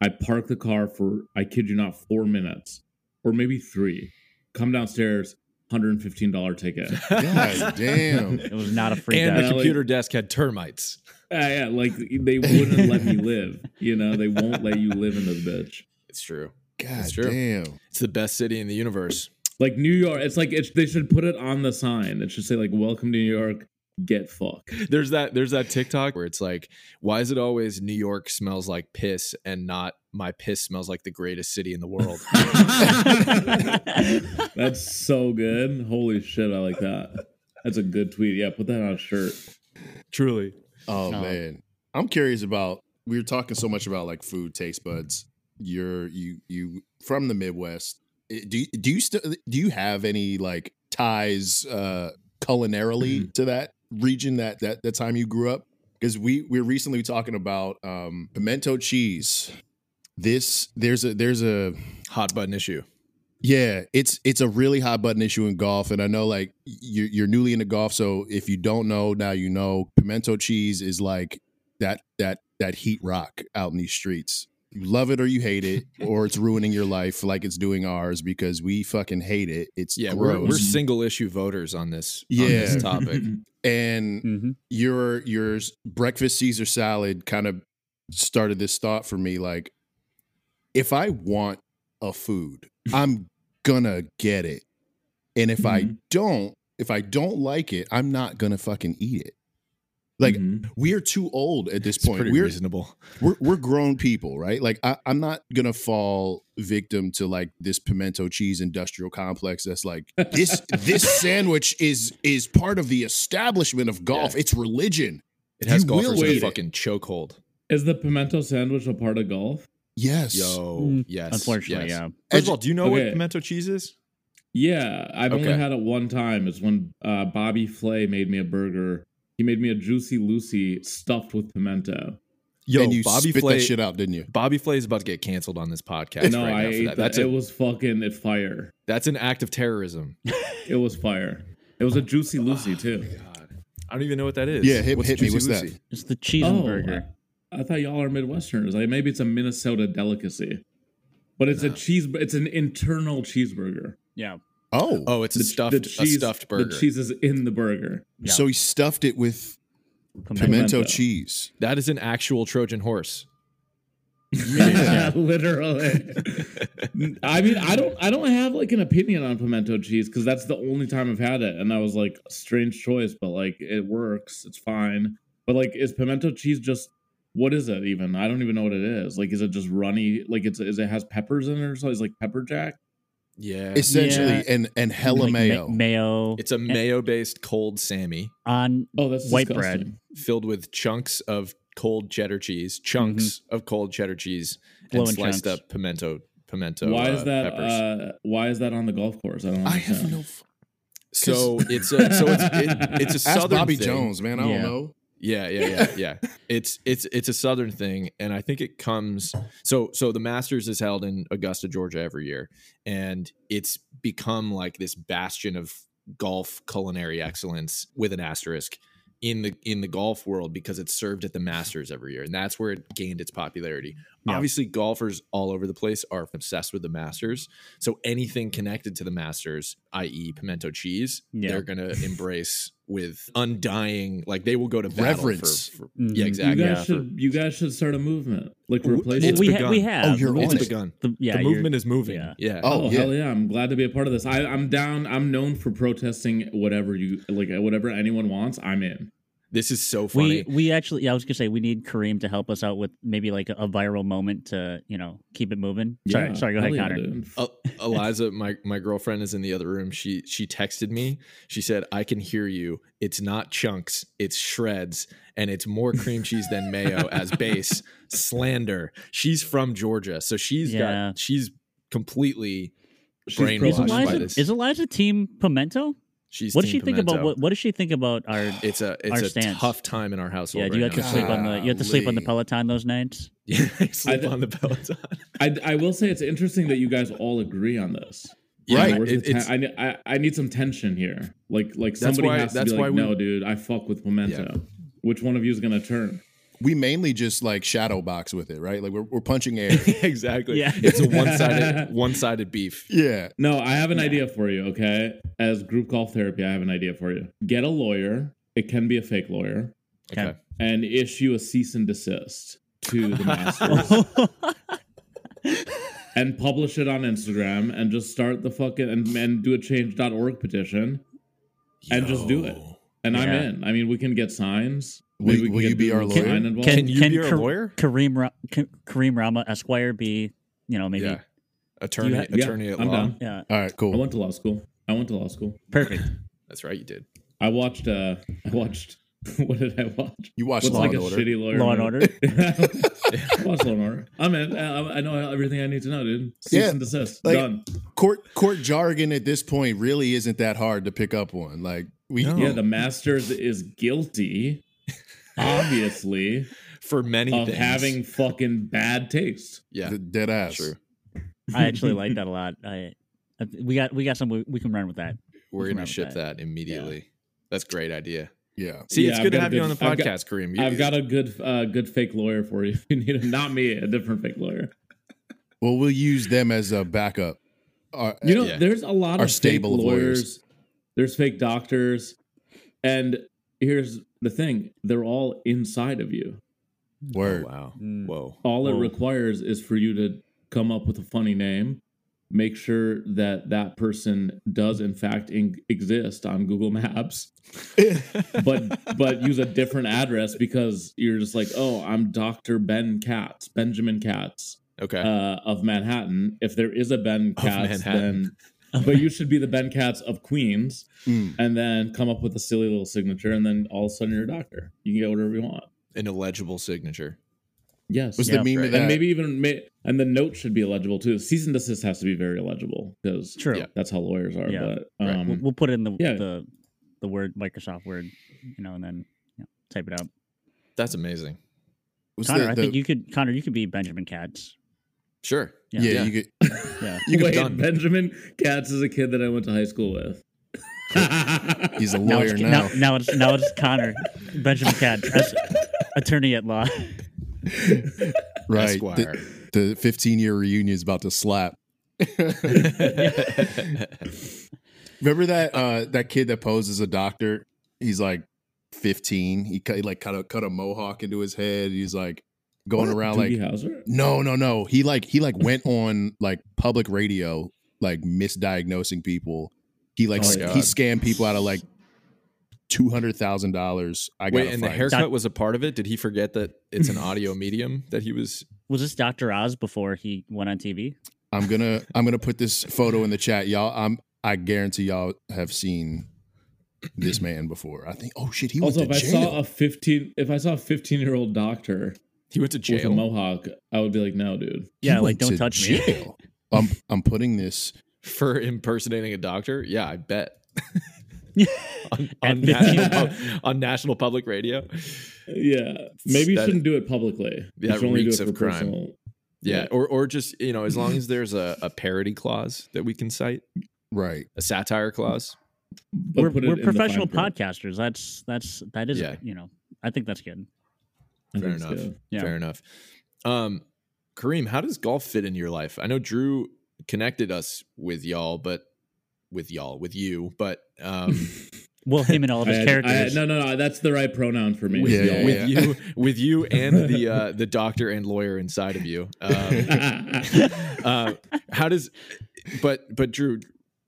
[SPEAKER 5] I park the car for I kid you not four minutes or maybe three. Come downstairs, hundred and fifteen dollar ticket.
[SPEAKER 3] God damn.
[SPEAKER 1] It was not a free
[SPEAKER 2] and
[SPEAKER 1] desk.
[SPEAKER 2] the
[SPEAKER 5] like-
[SPEAKER 2] computer desk had termites.
[SPEAKER 5] Yeah, yeah, like they wouldn't let me live. You know, they won't let you live in this bitch.
[SPEAKER 2] It's true.
[SPEAKER 3] God
[SPEAKER 2] true.
[SPEAKER 3] damn.
[SPEAKER 2] It's the best city in the universe.
[SPEAKER 5] Like New York, it's like it's, they should put it on the sign. It should say like "Welcome to New York." Get fucked.
[SPEAKER 2] There's that there's that TikTok where it's like, why is it always New York smells like piss and not my piss smells like the greatest city in the world?
[SPEAKER 5] That's so good. Holy shit, I like that. That's a good tweet. Yeah, put that on a shirt.
[SPEAKER 2] Truly.
[SPEAKER 3] Oh
[SPEAKER 1] No.
[SPEAKER 3] man, I'm curious about. We were talking so much about like food taste buds. You're you you from the Midwest. Do you, do you still do you have any like ties uh culinarily to that region that that that time you grew up? Because we we were recently talking about um pimento cheese. This there's a there's a
[SPEAKER 2] Hot button issue.
[SPEAKER 3] Yeah, it's it's a really hot button issue in golf, and I know like you're you're newly into golf, so if you don't know now, you know pimento cheese is like that that that heat rock out in these streets. You love it or you hate it, or it's ruining your life like it's doing ours because we fucking hate it. It's
[SPEAKER 2] Yeah, we're, we're single issue voters on this, on this topic.
[SPEAKER 3] and
[SPEAKER 1] Mhm.
[SPEAKER 3] your your breakfast Caesar salad kind of started this thought for me like if I want a food, I'm gonna get it. And if I
[SPEAKER 5] Mhm.
[SPEAKER 3] don't, if I don't like it, I'm not gonna fucking eat it. Like
[SPEAKER 5] Mhm.
[SPEAKER 3] we're too old at this
[SPEAKER 2] It's
[SPEAKER 3] point.
[SPEAKER 2] pretty
[SPEAKER 3] We're,
[SPEAKER 2] reasonable.
[SPEAKER 3] we're we're grown people, right? Like I, I'm not gonna fall victim to like this pimento cheese industrial complex. That's like this this sandwich is is part of the establishment of golf.
[SPEAKER 2] Yeah.
[SPEAKER 3] It's religion.
[SPEAKER 2] It has
[SPEAKER 3] You
[SPEAKER 2] golfers in
[SPEAKER 3] eat
[SPEAKER 2] a fucking chokehold.
[SPEAKER 5] Is the pimento sandwich a part of golf?
[SPEAKER 3] Yes.
[SPEAKER 2] Yo,
[SPEAKER 1] Mm,
[SPEAKER 2] yes.
[SPEAKER 1] Unfortunately,
[SPEAKER 2] yes.
[SPEAKER 1] yeah.
[SPEAKER 2] First of all, do you know
[SPEAKER 5] Okay.
[SPEAKER 2] what pimento cheese is?
[SPEAKER 5] Yeah, I've only had it one time. It's when uh, Bobby Flay made me a burger. He made me a juicy Lucy stuffed with pimento.
[SPEAKER 2] Yo,
[SPEAKER 3] and you
[SPEAKER 2] Bobby
[SPEAKER 3] spit
[SPEAKER 2] Flay.
[SPEAKER 3] that shit out, didn't you?
[SPEAKER 2] Bobby Flay is about to get canceled on this podcast
[SPEAKER 5] no,
[SPEAKER 2] right
[SPEAKER 5] I
[SPEAKER 2] now
[SPEAKER 5] ate
[SPEAKER 2] that.
[SPEAKER 5] that.
[SPEAKER 2] That's
[SPEAKER 5] it
[SPEAKER 2] a,
[SPEAKER 5] was fucking it fire.
[SPEAKER 2] that's an act of terrorism.
[SPEAKER 5] It was fire. It was a juicy Lucy too.
[SPEAKER 2] God, I don't even know what that is.
[SPEAKER 3] Yeah, hit-
[SPEAKER 2] What's
[SPEAKER 3] hit me.
[SPEAKER 2] Juicy
[SPEAKER 3] What's that?
[SPEAKER 1] It's the cheese
[SPEAKER 5] Oh,
[SPEAKER 1] burger.
[SPEAKER 5] I, I thought y'all are Midwesterners. Like maybe it's a Minnesota delicacy, but it's a cheese. It's an internal cheeseburger.
[SPEAKER 1] Yeah.
[SPEAKER 3] Oh,
[SPEAKER 2] Oh, it's a stuffed
[SPEAKER 5] the cheese,
[SPEAKER 2] a stuffed burger.
[SPEAKER 5] The cheese is in the burger.
[SPEAKER 1] yeah.
[SPEAKER 3] so he stuffed it with
[SPEAKER 1] Pimento.
[SPEAKER 3] pimento,
[SPEAKER 5] Pimento.
[SPEAKER 3] cheese.
[SPEAKER 2] That is an actual Trojan horse.
[SPEAKER 5] Yeah, literally. I mean, I don't, I don't have like an opinion on pimento cheese because that's the only time I've had it, and I was like, a strange choice, but like it works, it's fine. But like, is pimento cheese just what is it even? I don't even know what it is. Like, is it just runny? Like, it's is it has peppers in it or something? It's like pepper jack.
[SPEAKER 2] Yeah.
[SPEAKER 3] Essentially,
[SPEAKER 1] Yeah.
[SPEAKER 3] and and hella
[SPEAKER 1] Like ma-
[SPEAKER 3] mayo.
[SPEAKER 1] mayo.
[SPEAKER 2] It's a mayo based cold Sammy
[SPEAKER 1] on
[SPEAKER 5] Oh, that's
[SPEAKER 1] white
[SPEAKER 5] disgusting.
[SPEAKER 1] bread.
[SPEAKER 2] filled with chunks of cold cheddar cheese, chunks of cold cheddar cheese, and sliced
[SPEAKER 1] chunks.
[SPEAKER 2] up pimento pimento.
[SPEAKER 5] Why
[SPEAKER 2] uh,
[SPEAKER 5] is that? Uh, why is that on the golf course? I don't.
[SPEAKER 3] Know.
[SPEAKER 5] I
[SPEAKER 3] have no. f-
[SPEAKER 2] so it's a so it's it, it's a
[SPEAKER 3] Ask
[SPEAKER 2] southern
[SPEAKER 3] Bobby
[SPEAKER 2] thing.
[SPEAKER 3] Jones, man. I
[SPEAKER 1] Yeah.
[SPEAKER 3] don't know.
[SPEAKER 2] Yeah, yeah, yeah, yeah. it's it's it's a southern thing, and I think it comes. So so the Masters is held in Augusta, Georgia, every year, and it's become like this bastion of golf culinary excellence with an asterisk in the in the golf world because it's served at the Masters every year, and that's where it gained its popularity.
[SPEAKER 1] Yeah.
[SPEAKER 2] Obviously, golfers all over the place are obsessed with the Masters, so anything connected to the Masters, i.e., pimento cheese,
[SPEAKER 1] Yeah.
[SPEAKER 2] they're gonna embrace with undying. Like they will go to battle
[SPEAKER 3] Reverence.
[SPEAKER 2] For, for,
[SPEAKER 1] Mhm.
[SPEAKER 2] yeah,
[SPEAKER 5] You
[SPEAKER 2] exactly.
[SPEAKER 5] guys
[SPEAKER 2] Yeah,
[SPEAKER 5] should. You guys should start a movement. Like
[SPEAKER 3] W-
[SPEAKER 5] replace
[SPEAKER 2] It's
[SPEAKER 5] it.
[SPEAKER 1] we,
[SPEAKER 2] begun.
[SPEAKER 1] ha- we have.
[SPEAKER 3] Oh, you're
[SPEAKER 2] it's
[SPEAKER 3] on it.
[SPEAKER 2] begun.
[SPEAKER 1] The, yeah,
[SPEAKER 2] the movement is moving.
[SPEAKER 1] yeah.
[SPEAKER 2] Yeah.
[SPEAKER 3] Oh,
[SPEAKER 5] Oh,
[SPEAKER 3] yeah.
[SPEAKER 5] hell yeah! I'm glad to be a part of this. I, I'm down. I'm known for protesting whatever you like, whatever anyone wants. I'm in.
[SPEAKER 2] This is so funny.
[SPEAKER 1] We we actually yeah I was gonna say we need Kareem to help us out with maybe like a, a viral moment to you know keep it moving. Sorry
[SPEAKER 5] Yeah,
[SPEAKER 1] sorry go ahead Connor.
[SPEAKER 2] Uh, Eliza, my my girlfriend is in the other room. She she texted me. She said, "I can hear you. It's not chunks. It's shreds, and it's more cream cheese than mayo as base. Slander. She's from Georgia, so she's
[SPEAKER 1] Yeah.
[SPEAKER 2] got she's completely
[SPEAKER 5] She's
[SPEAKER 2] brainwashed
[SPEAKER 1] Is
[SPEAKER 5] pro-
[SPEAKER 2] by
[SPEAKER 1] Eliza
[SPEAKER 2] this.
[SPEAKER 1] is Eliza team pimento?
[SPEAKER 2] She's
[SPEAKER 1] What does she think about what what does she think about our
[SPEAKER 2] It's a it's
[SPEAKER 1] our
[SPEAKER 2] a
[SPEAKER 1] stance?
[SPEAKER 2] tough time in our household.
[SPEAKER 1] yeah, do you
[SPEAKER 2] right
[SPEAKER 1] have to sleep on the you have to sleep on the Peloton those nights?
[SPEAKER 2] Yeah, I sleep
[SPEAKER 5] I-
[SPEAKER 2] on the Peloton.
[SPEAKER 5] I, I will say it's interesting that you guys all agree on this.
[SPEAKER 2] Yeah,
[SPEAKER 3] Right.
[SPEAKER 2] It-
[SPEAKER 5] ten- I, I I need some tension here. Like like
[SPEAKER 2] That's
[SPEAKER 5] somebody
[SPEAKER 2] why-
[SPEAKER 5] has to
[SPEAKER 2] that's
[SPEAKER 5] be like,
[SPEAKER 2] we-
[SPEAKER 5] no, dude, I fuck with pimento. Which one of you is gonna turn?
[SPEAKER 3] We mainly just like shadow box with it, right? Like we're, we're punching air.
[SPEAKER 2] exactly.
[SPEAKER 1] Yeah.
[SPEAKER 2] It's a one sided one sided beef.
[SPEAKER 3] yeah.
[SPEAKER 5] No, I have an idea for you. Okay, as group golf therapy, I have an idea for you. Get a lawyer. It can be a fake lawyer,
[SPEAKER 2] Okay.
[SPEAKER 5] and issue a cease and desist to the masters. and publish it on Instagram and just start the fucking and, and do a change.org petition and just do it. And I'm in. I mean, we can get signs.
[SPEAKER 3] Will-
[SPEAKER 5] Maybe
[SPEAKER 3] will you be our
[SPEAKER 5] sign
[SPEAKER 3] lawyer?
[SPEAKER 5] involved.
[SPEAKER 2] Can you be our
[SPEAKER 1] Ka-
[SPEAKER 2] lawyer?
[SPEAKER 1] Kareem Ra- Kareem Rahma Esquire be you know maybe
[SPEAKER 2] Yeah. Attorney
[SPEAKER 1] ha-
[SPEAKER 5] Yeah,
[SPEAKER 2] attorney at
[SPEAKER 5] I'm
[SPEAKER 2] law.
[SPEAKER 5] down.
[SPEAKER 1] yeah
[SPEAKER 3] All right, Cool.
[SPEAKER 5] I went to law school. I went to law school.
[SPEAKER 1] perfect.
[SPEAKER 2] That's right, you did.
[SPEAKER 5] I watched. uh I watched. What did I watch?
[SPEAKER 3] You watched
[SPEAKER 5] What's
[SPEAKER 3] Law
[SPEAKER 5] like
[SPEAKER 3] and
[SPEAKER 5] a
[SPEAKER 3] Order.
[SPEAKER 5] shitty lawyer?
[SPEAKER 1] Law and
[SPEAKER 5] movie.
[SPEAKER 1] Order.
[SPEAKER 5] Watch Law and Order. I'm in. I, I know everything I need to know, dude. Cease
[SPEAKER 3] Yeah,
[SPEAKER 5] and desist.
[SPEAKER 3] like-
[SPEAKER 5] Done.
[SPEAKER 3] Court court jargon at this point really isn't that hard to pick up on. Like we
[SPEAKER 2] No.
[SPEAKER 5] Yeah, the Masters is guilty, obviously,
[SPEAKER 2] For many
[SPEAKER 5] of
[SPEAKER 2] things.
[SPEAKER 5] having fucking bad taste.
[SPEAKER 2] yeah.
[SPEAKER 3] the dead ass.
[SPEAKER 2] True.
[SPEAKER 1] I actually like that a lot. I, I we got we got some we, we can run with that.
[SPEAKER 2] We're
[SPEAKER 1] What's
[SPEAKER 2] gonna ship
[SPEAKER 1] that?
[SPEAKER 2] that, immediately. That's a great idea.
[SPEAKER 3] Yeah.
[SPEAKER 2] See,
[SPEAKER 5] Yeah,
[SPEAKER 2] it's
[SPEAKER 5] I've
[SPEAKER 2] good to
[SPEAKER 5] got a
[SPEAKER 2] have you on
[SPEAKER 5] good-
[SPEAKER 2] the
[SPEAKER 5] I've got-
[SPEAKER 2] podcast, Kareem. You-
[SPEAKER 5] I've got a good, uh, good fake lawyer for you. If you need him, not me, a different fake lawyer.
[SPEAKER 3] Well, we'll use them as a backup. Uh,
[SPEAKER 5] You know,
[SPEAKER 2] Yeah.
[SPEAKER 5] there's a lot
[SPEAKER 3] Our
[SPEAKER 5] of
[SPEAKER 3] stable
[SPEAKER 5] fake lawyers.
[SPEAKER 3] lawyers.
[SPEAKER 5] There's fake doctors, and here's the thing: they're all inside of you.
[SPEAKER 3] word.
[SPEAKER 2] Oh, wow.
[SPEAKER 1] Mm.
[SPEAKER 2] Whoa.
[SPEAKER 5] All it requires is for you to come up with a funny name, make sure that that person does in fact in- exist on Google Maps, but but use a different address because you're just like, oh, I'm Doctor Ben Katz, Benjamin Katz
[SPEAKER 2] Okay.
[SPEAKER 5] uh, of Manhattan. If there is a Ben
[SPEAKER 2] Of
[SPEAKER 5] Katz,
[SPEAKER 2] Manhattan.
[SPEAKER 5] then but you should be the Ben Katz of Queens,
[SPEAKER 3] Mm.
[SPEAKER 5] and then come up with a silly little signature, and then all of a sudden you're a doctor. You can get whatever you want.
[SPEAKER 2] An illegible signature.
[SPEAKER 5] Yes.
[SPEAKER 3] Was
[SPEAKER 1] Yeah,
[SPEAKER 3] the meme
[SPEAKER 2] right.
[SPEAKER 3] of that?
[SPEAKER 5] and maybe even ma- and the note should be illegible too. Cease and desist has to be very illegible because
[SPEAKER 1] True.
[SPEAKER 2] Yeah.
[SPEAKER 5] that's how lawyers are.
[SPEAKER 1] Yeah.
[SPEAKER 5] But
[SPEAKER 2] Right.
[SPEAKER 5] um,
[SPEAKER 1] We'll, we'll put in the
[SPEAKER 5] yeah.
[SPEAKER 1] the the word Microsoft Word, you know, and then you know, type it out.
[SPEAKER 2] That's amazing.
[SPEAKER 3] was
[SPEAKER 1] Connor,
[SPEAKER 3] the-
[SPEAKER 1] I think you could. Connor, you could be Benjamin Katz.
[SPEAKER 2] Sure.
[SPEAKER 1] Yeah.
[SPEAKER 3] yeah,
[SPEAKER 2] Yeah.
[SPEAKER 3] you could.
[SPEAKER 1] Yeah.
[SPEAKER 2] You get
[SPEAKER 5] wait,
[SPEAKER 2] done.
[SPEAKER 5] Benjamin Katz is a kid that I went to high school with.
[SPEAKER 3] He's a
[SPEAKER 1] Now
[SPEAKER 3] lawyer
[SPEAKER 1] it's,
[SPEAKER 3] now.
[SPEAKER 1] now, now it's now it's Connor, Benjamin Katz, attorney at law.
[SPEAKER 3] right.
[SPEAKER 2] Esquire.
[SPEAKER 3] The, the 15 year reunion is about to slap. Remember that uh that kid that posed as a doctor? He's like 15. He cut he like cut a cut a mohawk into his head. He's like going around like
[SPEAKER 5] Doogie Howser?
[SPEAKER 3] no, no, no. He like he like went on like public radio, like misdiagnosing people. He like
[SPEAKER 5] Oh,
[SPEAKER 3] s-
[SPEAKER 2] God.
[SPEAKER 3] he scammed people out of like two hundred thousand dollars. I got
[SPEAKER 2] Wait, and the haircut
[SPEAKER 1] Doc-
[SPEAKER 2] was a part of it. Did he forget that it's an audio medium that he was?
[SPEAKER 1] Was this Doctor Oz before he went on TV?
[SPEAKER 3] I'm gonna I'm gonna put this photo in the chat, y'all. I'm I guarantee y'all have seen this man before. I think. Oh shit, he went
[SPEAKER 5] Also, if
[SPEAKER 3] to
[SPEAKER 5] I saw a 15, if I saw a 15 year old doctor
[SPEAKER 2] He went to jail.
[SPEAKER 5] with a mohawk, I would be like, no, dude.
[SPEAKER 3] He
[SPEAKER 1] Yeah, like don't
[SPEAKER 3] to
[SPEAKER 1] touch me.
[SPEAKER 3] I'm I'm putting this.
[SPEAKER 2] for impersonating a doctor? Yeah, I bet. on, on, national pub- on national public radio.
[SPEAKER 5] Yeah, maybe you
[SPEAKER 2] That-
[SPEAKER 5] shouldn't do it publicly. You
[SPEAKER 2] That
[SPEAKER 5] should only do
[SPEAKER 2] reeks
[SPEAKER 5] it for
[SPEAKER 2] of crime.
[SPEAKER 5] personal.
[SPEAKER 2] Yeah,
[SPEAKER 5] Yeah.
[SPEAKER 2] or or just you know, as long as there's a, a parody clause that we can cite,
[SPEAKER 3] Right.
[SPEAKER 2] a satire clause.
[SPEAKER 5] But
[SPEAKER 1] we're we're professional podcasters. That's that's that is
[SPEAKER 2] Yeah.
[SPEAKER 1] you know I think that's good.
[SPEAKER 5] I
[SPEAKER 2] Fair enough.
[SPEAKER 5] good.
[SPEAKER 1] Yeah.
[SPEAKER 2] Fair enough. Um, Kareem, how does golf fit in your life? I know Drew connected us with y'all, but with y'all, with you, but um,
[SPEAKER 1] Well, him and all of
[SPEAKER 5] I
[SPEAKER 1] his
[SPEAKER 5] had- I had-
[SPEAKER 1] characters.
[SPEAKER 5] no, no, no. That's the right pronoun for me.
[SPEAKER 2] with,
[SPEAKER 3] Yeah,
[SPEAKER 5] y'all.
[SPEAKER 3] yeah,
[SPEAKER 2] with you, with you, and the uh, the doctor and lawyer inside of you. Um, uh, how does? But but Drew,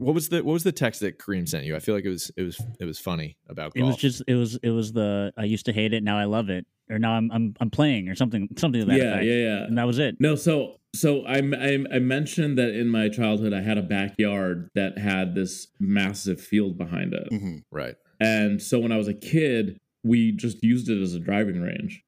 [SPEAKER 2] what was the what was the text that Kareem sent you? I feel like it was it was it was funny about golf.
[SPEAKER 1] it was just it was it was the I used to hate it now I love it or now I'm I'm I'm playing or something something to that
[SPEAKER 5] yeah,
[SPEAKER 1] effect.
[SPEAKER 5] yeah, yeah.
[SPEAKER 1] And that was it.
[SPEAKER 5] No, so so I, I I mentioned that in my childhood I had a backyard that had this massive field behind it,
[SPEAKER 3] Mhm.
[SPEAKER 2] right.
[SPEAKER 5] and so when I was a kid, we just used it as a driving range.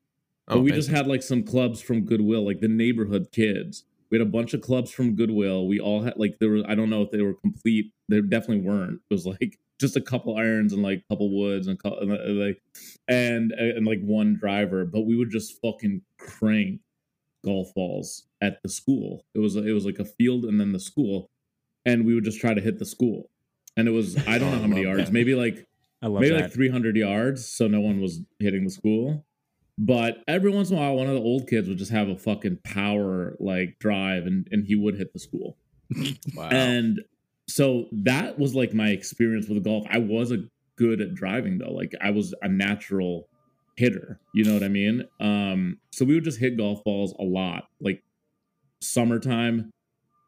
[SPEAKER 5] But
[SPEAKER 2] Oh,
[SPEAKER 5] we just had like some clubs from Goodwill, like the neighborhood kids. We had a bunch of clubs from Goodwill. We all had like there was I don't know if they were complete. They definitely weren't. It was like just a couple irons and like a couple woods and, uh, like and and like one driver. But we would just fucking crank golf balls at the school. It was it was like a field and then the school, and we would just try to hit the school. And it was I don't know
[SPEAKER 3] Oh,
[SPEAKER 5] how many yards,
[SPEAKER 3] that.
[SPEAKER 5] maybe like maybe
[SPEAKER 1] that.
[SPEAKER 5] like 300 yards so no one was hitting the school but every once in a while one of the old kids would just have a fucking power like drive and, and he would hit the school.
[SPEAKER 2] Wow.
[SPEAKER 5] and so that was like my experience with golf. I wasn't good at driving though. Like i was a natural hitter. You know what i mean? Um so we would just hit golf balls a lot. Like summertime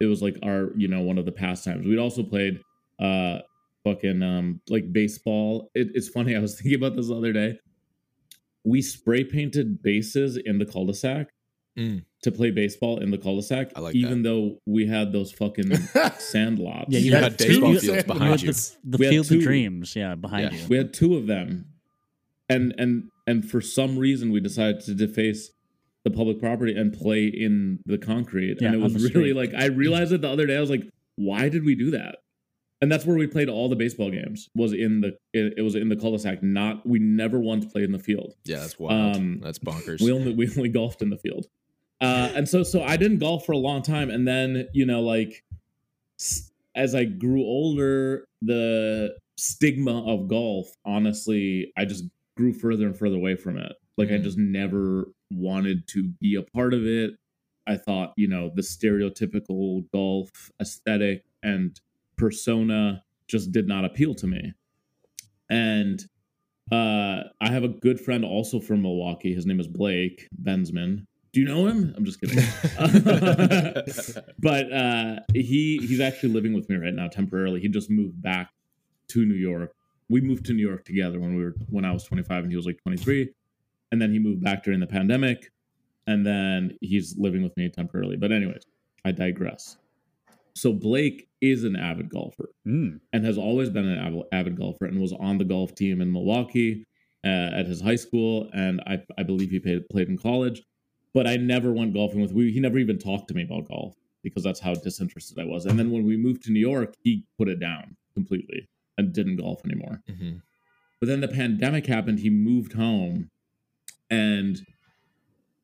[SPEAKER 5] it was like our you know one of the pastimes. We'd also played uh fucking um like baseball. It, it's funny i was thinking about this the other day we spray painted bases in the cul-de-sac
[SPEAKER 2] Mm.
[SPEAKER 5] to play baseball in the cul-de-sac
[SPEAKER 2] I like
[SPEAKER 5] even though we had those fucking sand lots.
[SPEAKER 1] Yeah,
[SPEAKER 2] You
[SPEAKER 1] you,
[SPEAKER 2] had
[SPEAKER 1] had,
[SPEAKER 2] baseball
[SPEAKER 1] you,
[SPEAKER 2] fields behind
[SPEAKER 1] had
[SPEAKER 2] you.
[SPEAKER 1] The, the field of dreams, yeah, behind
[SPEAKER 2] Yeah.
[SPEAKER 1] you.
[SPEAKER 5] we had two of them. And and and for some reason we decided to deface the public property and play in the concrete.
[SPEAKER 1] Yeah,
[SPEAKER 5] and it was really like i realized it the other day. I was like why did we do that and that's where we played all the baseball games was in the it, it was in the cul-de-sac not we never once played in the field
[SPEAKER 2] yeah, that's wild.
[SPEAKER 5] um,
[SPEAKER 2] that's bonkers.
[SPEAKER 5] we only we only golfed in the field uh and so so i didn't golf for a long time and then you know like as i grew older the stigma of golf honestly i just grew further and further away from it like i
[SPEAKER 2] Mhm.
[SPEAKER 5] just never wanted to be a part of it i thought you know the stereotypical golf aesthetic and persona just did not appeal to me and uh, I have a good friend also from Milwaukee. His name is Blake Bensman. Do you know him? I'm just kidding. but uh, he he's actually living with me right now temporarily. He just moved back to New York. We moved to New York together when we were when I was 25 and he was like 23, and then he moved back during the pandemic, and then he's living with me temporarily. But anyways, I digress. So Blake is an avid golfer
[SPEAKER 1] Mm.
[SPEAKER 5] and has always been an avid, avid golfer and was on the golf team in Milwaukee uh, at his high school. And I, I believe he played, played in college. but I never went golfing with. We, he never even talked to me about golf because that's how disinterested I was. And then when we moved to New York, he put it down completely and didn't golf anymore.
[SPEAKER 2] Mhm.
[SPEAKER 5] But then the pandemic happened. He moved home, and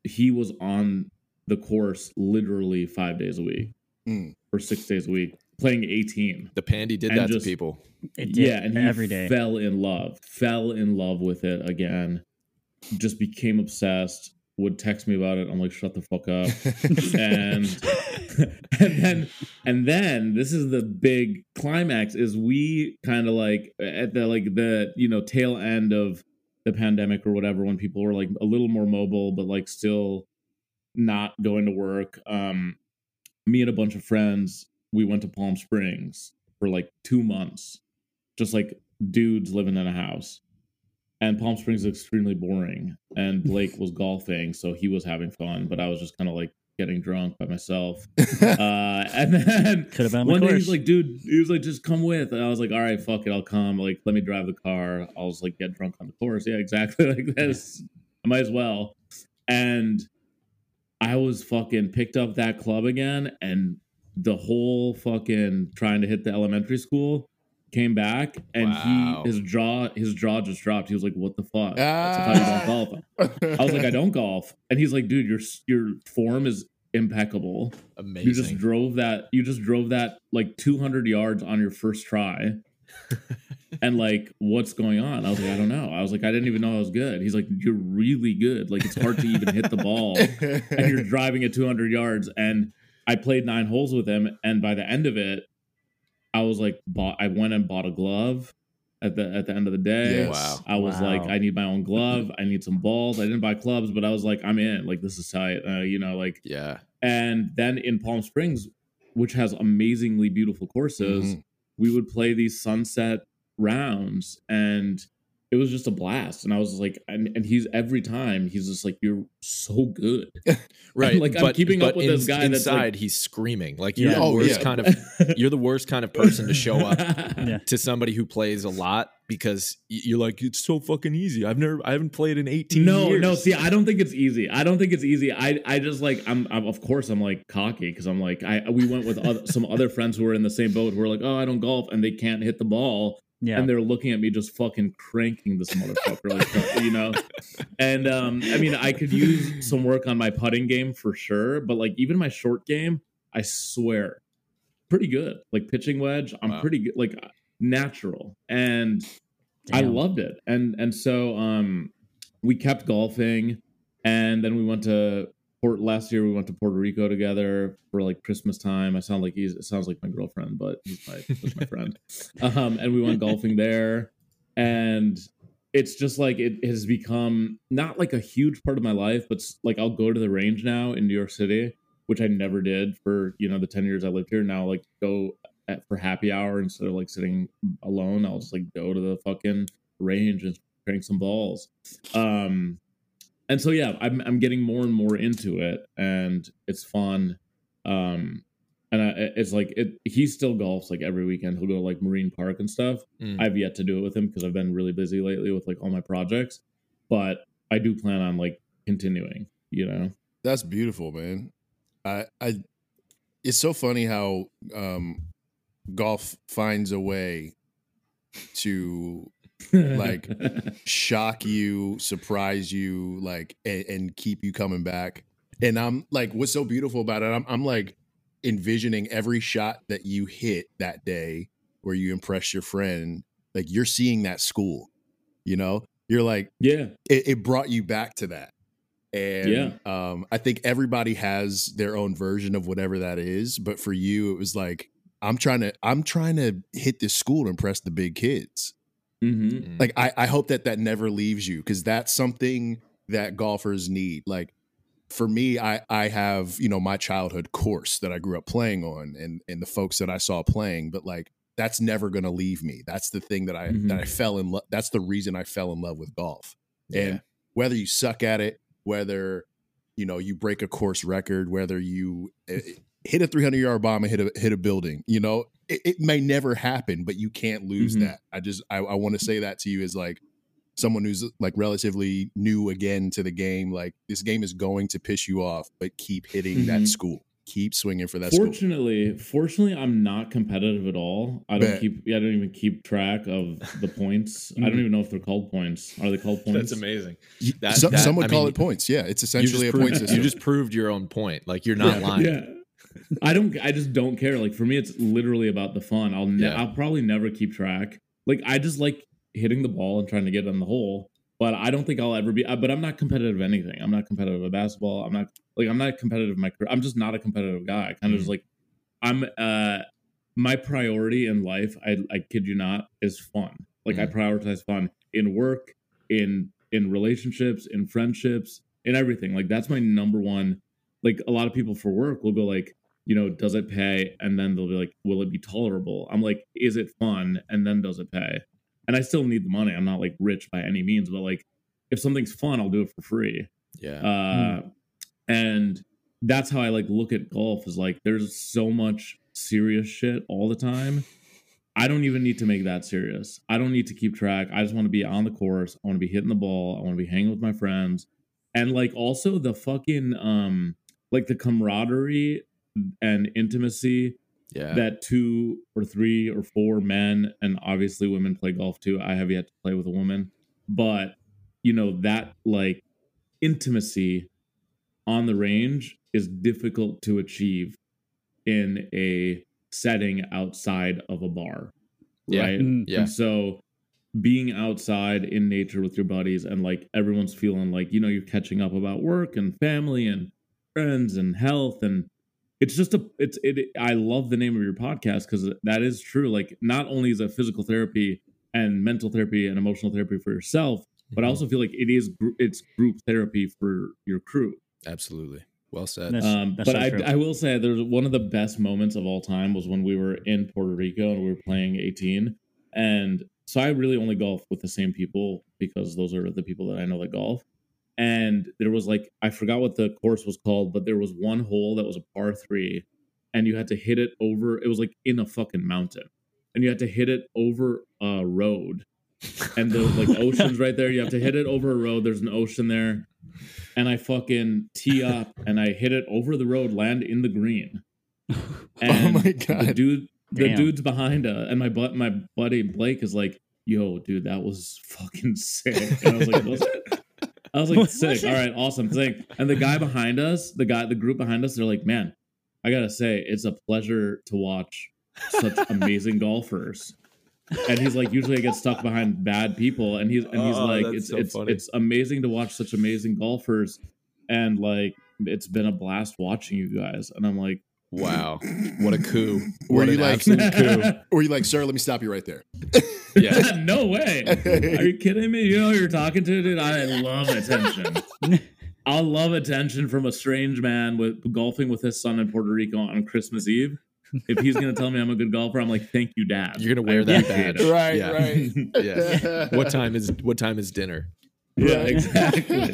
[SPEAKER 5] he was on the course literally five days a week
[SPEAKER 3] Mm.
[SPEAKER 5] or six days a week, playing 18.
[SPEAKER 2] The pandy did
[SPEAKER 5] And
[SPEAKER 2] that
[SPEAKER 5] just-
[SPEAKER 2] to people.
[SPEAKER 1] It did
[SPEAKER 5] yeah, and he
[SPEAKER 1] every day.
[SPEAKER 5] fell in love, fell in love with it again. Just became obsessed. Would text me about it. I'm like, shut the fuck up. and and then and then this is the big climax is we kind of like at the like the you know tail end of the pandemic or whatever when people were like a little more mobile but like still not going to work um me and a bunch of friends we went to palm springs for like two months just like dudes living in a house. And palm springs is extremely boring and blake was golfing so he was having fun but i was just kind of like getting drunk by myself. Uh and then
[SPEAKER 1] Could have been on
[SPEAKER 5] one day he's like dude he was like just come with. And i was like all right fuck it i'll come. Like let me drive the car. I'll just like get drunk on the course. Yeah exactly like this. I might as well. And i was fucking picked up that club again and the whole fucking trying to hit the elementary school came back and
[SPEAKER 2] Wow.
[SPEAKER 5] he his jaw his jaw just dropped he was like what the fuck
[SPEAKER 3] Ah.
[SPEAKER 5] That's how you don't golf I was like, I don't golf, and he's like, dude, your your form is impeccable.
[SPEAKER 2] Amazing.
[SPEAKER 5] You just drove that. You just drove that like 200 yards on your first try, and like, what's going on? I was like, I don't know. I was like, I didn't even know I was good. He's like, you're really good. Like, it's hard to even hit the ball, and you're driving at 200 yards. And I played nine holes with him, and by the end of it, I was like, bought. I went and bought a glove. At the at the end of the day,
[SPEAKER 3] Yes.
[SPEAKER 2] Wow.
[SPEAKER 5] I was
[SPEAKER 1] Wow.
[SPEAKER 5] like, I need my own glove. I need some balls. I didn't buy clubs, but I was like, I'm in. Like, this is tight. Uh, you know, like,
[SPEAKER 2] Yeah.
[SPEAKER 5] and then in Palm Springs, which has amazingly beautiful courses,
[SPEAKER 3] Mhm.
[SPEAKER 5] We would play these sunset rounds, and it was just a blast. And I was like, and, and he's every time he's just like, you're so good.
[SPEAKER 2] Right.
[SPEAKER 5] Like, I'm keeping up with this guy that's,
[SPEAKER 2] inside
[SPEAKER 5] like-
[SPEAKER 2] he's screaming. Like you're
[SPEAKER 1] Yeah.
[SPEAKER 2] the
[SPEAKER 3] Oh,
[SPEAKER 2] worst
[SPEAKER 3] yeah.
[SPEAKER 2] kind of you're the worst kind of person to show up
[SPEAKER 1] Yeah.
[SPEAKER 2] to somebody who plays a lot because you're like it's so fucking easy. I've never I haven't played in 18
[SPEAKER 5] No,
[SPEAKER 2] years.
[SPEAKER 5] no. See, I don't think it's easy. I don't think it's easy. I, I just like, I'm, I'm of course, I'm like cocky because I'm like, I, we went with other, some other friends who were in the same boat who were like, oh, I don't golf, and they can't hit the ball,
[SPEAKER 1] Yeah.
[SPEAKER 5] and they're looking at me just fucking cranking this motherfucker, like, you know. And um, I mean, I could use some work on my putting game for sure, but like even my short game, I swear, pretty good. Like pitching wedge, I'm
[SPEAKER 2] Wow.
[SPEAKER 5] pretty good, like natural, and I loved it. And and so um we kept golfing and then we went to Port last year we went to Puerto Rico together for like Christmas time. I sound like he's it sounds like my girlfriend, but he's my just my friend. Um and we went golfing there and it's just like it has become not like a huge part of my life, but like I'll go to the range now in New York City, which I never did for, you know, the 10 years I lived here. Now like go at, for happy hour instead of like sitting alone, I'll just like go to the fucking range and crank some balls. Um, and so yeah, I'm I'm getting more and more into it, and it's fun. Um, and I, it's like it. He still golfs like every weekend. He'll go to like Marine Park and stuff.
[SPEAKER 2] Mm.
[SPEAKER 5] I've yet to do it with him because I've been really busy lately with like all my projects. But I do plan on like continuing. You know.
[SPEAKER 3] That's beautiful, man. I, I, it's so funny how um, golf finds a way to Like- shock you, surprise you, like, and, and keep you coming back. And I'm like, what's so beautiful about it? I'm, I'm like envisioning every shot that you hit that day where you impress your friend. Like you're seeing that school, you know. You're like,
[SPEAKER 5] yeah.
[SPEAKER 3] it, it brought you back to that. And
[SPEAKER 5] Yeah.
[SPEAKER 3] um, I think everybody has their own version of whatever that is. But for you, it was like, I'm trying to, I'm trying to hit this school to impress the big kids.
[SPEAKER 5] Hmm
[SPEAKER 2] Mm.
[SPEAKER 3] Like, I, I hope that that never leaves you because that's something that golfers need. Like, for me, I, I have, you know, my childhood course that I grew up playing on and, and the folks that I saw playing, but like, that's never going to leave me. That's the thing that I,
[SPEAKER 5] Mhm.
[SPEAKER 3] that I fell in love. That's the reason I fell in love with golf.
[SPEAKER 2] Yeah.
[SPEAKER 3] And whether you suck at it, whether you know you break a course record, whether you eh, hit a 300 yard bomb and hit a hit a building, you know it, it may never happen, but you can't lose
[SPEAKER 5] Mhm.
[SPEAKER 3] that. I just I, I want to say that to you is like someone who's like relatively new again to the game, like this game is going to piss you off, but keep hitting
[SPEAKER 5] Mhm.
[SPEAKER 3] that school. Keep swinging for that school.
[SPEAKER 5] Fortunately, fortunately, I'm not competitive at all. I don't
[SPEAKER 3] Bet.
[SPEAKER 5] keep. I don't even keep track of the points. I
[SPEAKER 3] Mm-hmm.
[SPEAKER 5] don't even know if they're called points. Are they called points?
[SPEAKER 2] That's amazing.
[SPEAKER 3] Y-
[SPEAKER 2] That-
[SPEAKER 3] some,
[SPEAKER 2] that-
[SPEAKER 3] some would
[SPEAKER 2] I
[SPEAKER 3] call
[SPEAKER 2] mean,
[SPEAKER 3] it points. Yeah, it's essentially
[SPEAKER 2] just,
[SPEAKER 3] a point system.
[SPEAKER 2] you just proved your own point. Like you're not
[SPEAKER 5] yeah,
[SPEAKER 2] lying.
[SPEAKER 5] Yeah. I don't. I just don't care. Like for me, it's literally about the fun. I'll. Ne-
[SPEAKER 2] Yeah.
[SPEAKER 5] I'll probably never keep track. Like I just like hitting the ball and trying to get it in the hole. But I don't think I'll ever be. uh, But I'm not competitive at anything. I'm not competitive at basketball. I'm not like I'm not competitive in my career. I'm just not a competitive guy. I kind of just like I'm. uh My priority in life, I I kid you not, is fun. Like I prioritize fun in work, in in relationships, in friendships, in everything. Like that's my number one like a lot of people for work will go like you know does it pay? And then they'll be like will it be tolerable? I'm like is it fun? And then does it pay? And i still need the money. I'm not like rich by any means but like if something's fun i'll do it for free.
[SPEAKER 2] Yeah.
[SPEAKER 5] uh and that's how i like look at golf is like there's so much serious shit all the time. I don't even need to make that serious. I don't need to keep track. I just want to be on the course. I want to be hitting the ball. I want to be hanging with my friends. And like also the fucking um like the camaraderie and intimacy
[SPEAKER 2] yeah.
[SPEAKER 5] that two or three or four men and obviously women play golf too i have yet to play with a woman but you know that like intimacy on the range is difficult to achieve in a setting outside of a bar
[SPEAKER 2] Yeah.
[SPEAKER 5] right
[SPEAKER 1] Mm.
[SPEAKER 2] Yeah.
[SPEAKER 5] and so being outside in nature with your buddies and like everyone's feeling like you know you're catching up about work and family and friends and health and it's just a it's it i love the name of your podcast because that is true like not only is it physical therapy and mental therapy and emotional therapy for yourself but i also feel like it is gr- it's group therapy for your crew
[SPEAKER 2] Absolutely. Well said.
[SPEAKER 1] That's-
[SPEAKER 5] um,
[SPEAKER 1] that's
[SPEAKER 5] but
[SPEAKER 1] so
[SPEAKER 5] I,
[SPEAKER 1] true.
[SPEAKER 5] I will say there's one of the best moments of all time was when we were in Puerto Rico and we were playing 18. And so I really only golf with the same people because those are the people that I know that golf. And there was like, I forgot what the course was called, but there was one hole that was a par three and you had to hit it over, it was like in a fucking mountain. And you had to hit it over a road. And the like ocean's right there. You have to hit it over a road. There's an ocean there and I fucking tee up and I hit it over the road, land in the green. And
[SPEAKER 3] my
[SPEAKER 5] The
[SPEAKER 3] God.
[SPEAKER 5] dude, the
[SPEAKER 1] Damn.
[SPEAKER 5] dude's behind uh, and my but my buddy Blake is like, "Yo, dude, that was fucking sick." And I was like, "Was it?" I was like, "Sick, all right, awesome, sick." And the guy behind us, the guy, the group behind us, they're like, "Man, I gotta say, it's a pleasure to watch such amazing golfers." And he's like, usually I get stuck behind bad people, and he's and he's
[SPEAKER 2] Oh,
[SPEAKER 5] like, it's
[SPEAKER 2] so
[SPEAKER 5] it's
[SPEAKER 2] funny.
[SPEAKER 5] it's amazing to watch such amazing golfers, and like it's been a blast watching you guys. And I'm like,
[SPEAKER 2] Wow. What a coup.
[SPEAKER 3] Were
[SPEAKER 2] What
[SPEAKER 3] you
[SPEAKER 2] an
[SPEAKER 3] like-
[SPEAKER 2] absolute coup.
[SPEAKER 3] Or you like, sir, let me stop you right there.
[SPEAKER 2] Yeah.
[SPEAKER 5] no way. Are you kidding me? You know who you're talking to, dude? I love attention. I love attention from a strange man with golfing with his son in Puerto Rico on Christmas Eve. If he's gonna tell me I'm a good golfer, I'm like, thank you, Dad.
[SPEAKER 2] You're gonna
[SPEAKER 5] I
[SPEAKER 2] wear that badge.
[SPEAKER 3] Right,
[SPEAKER 2] Yeah.
[SPEAKER 3] right.
[SPEAKER 2] Yeah. What time is what time is dinner?
[SPEAKER 5] Yeah, exactly.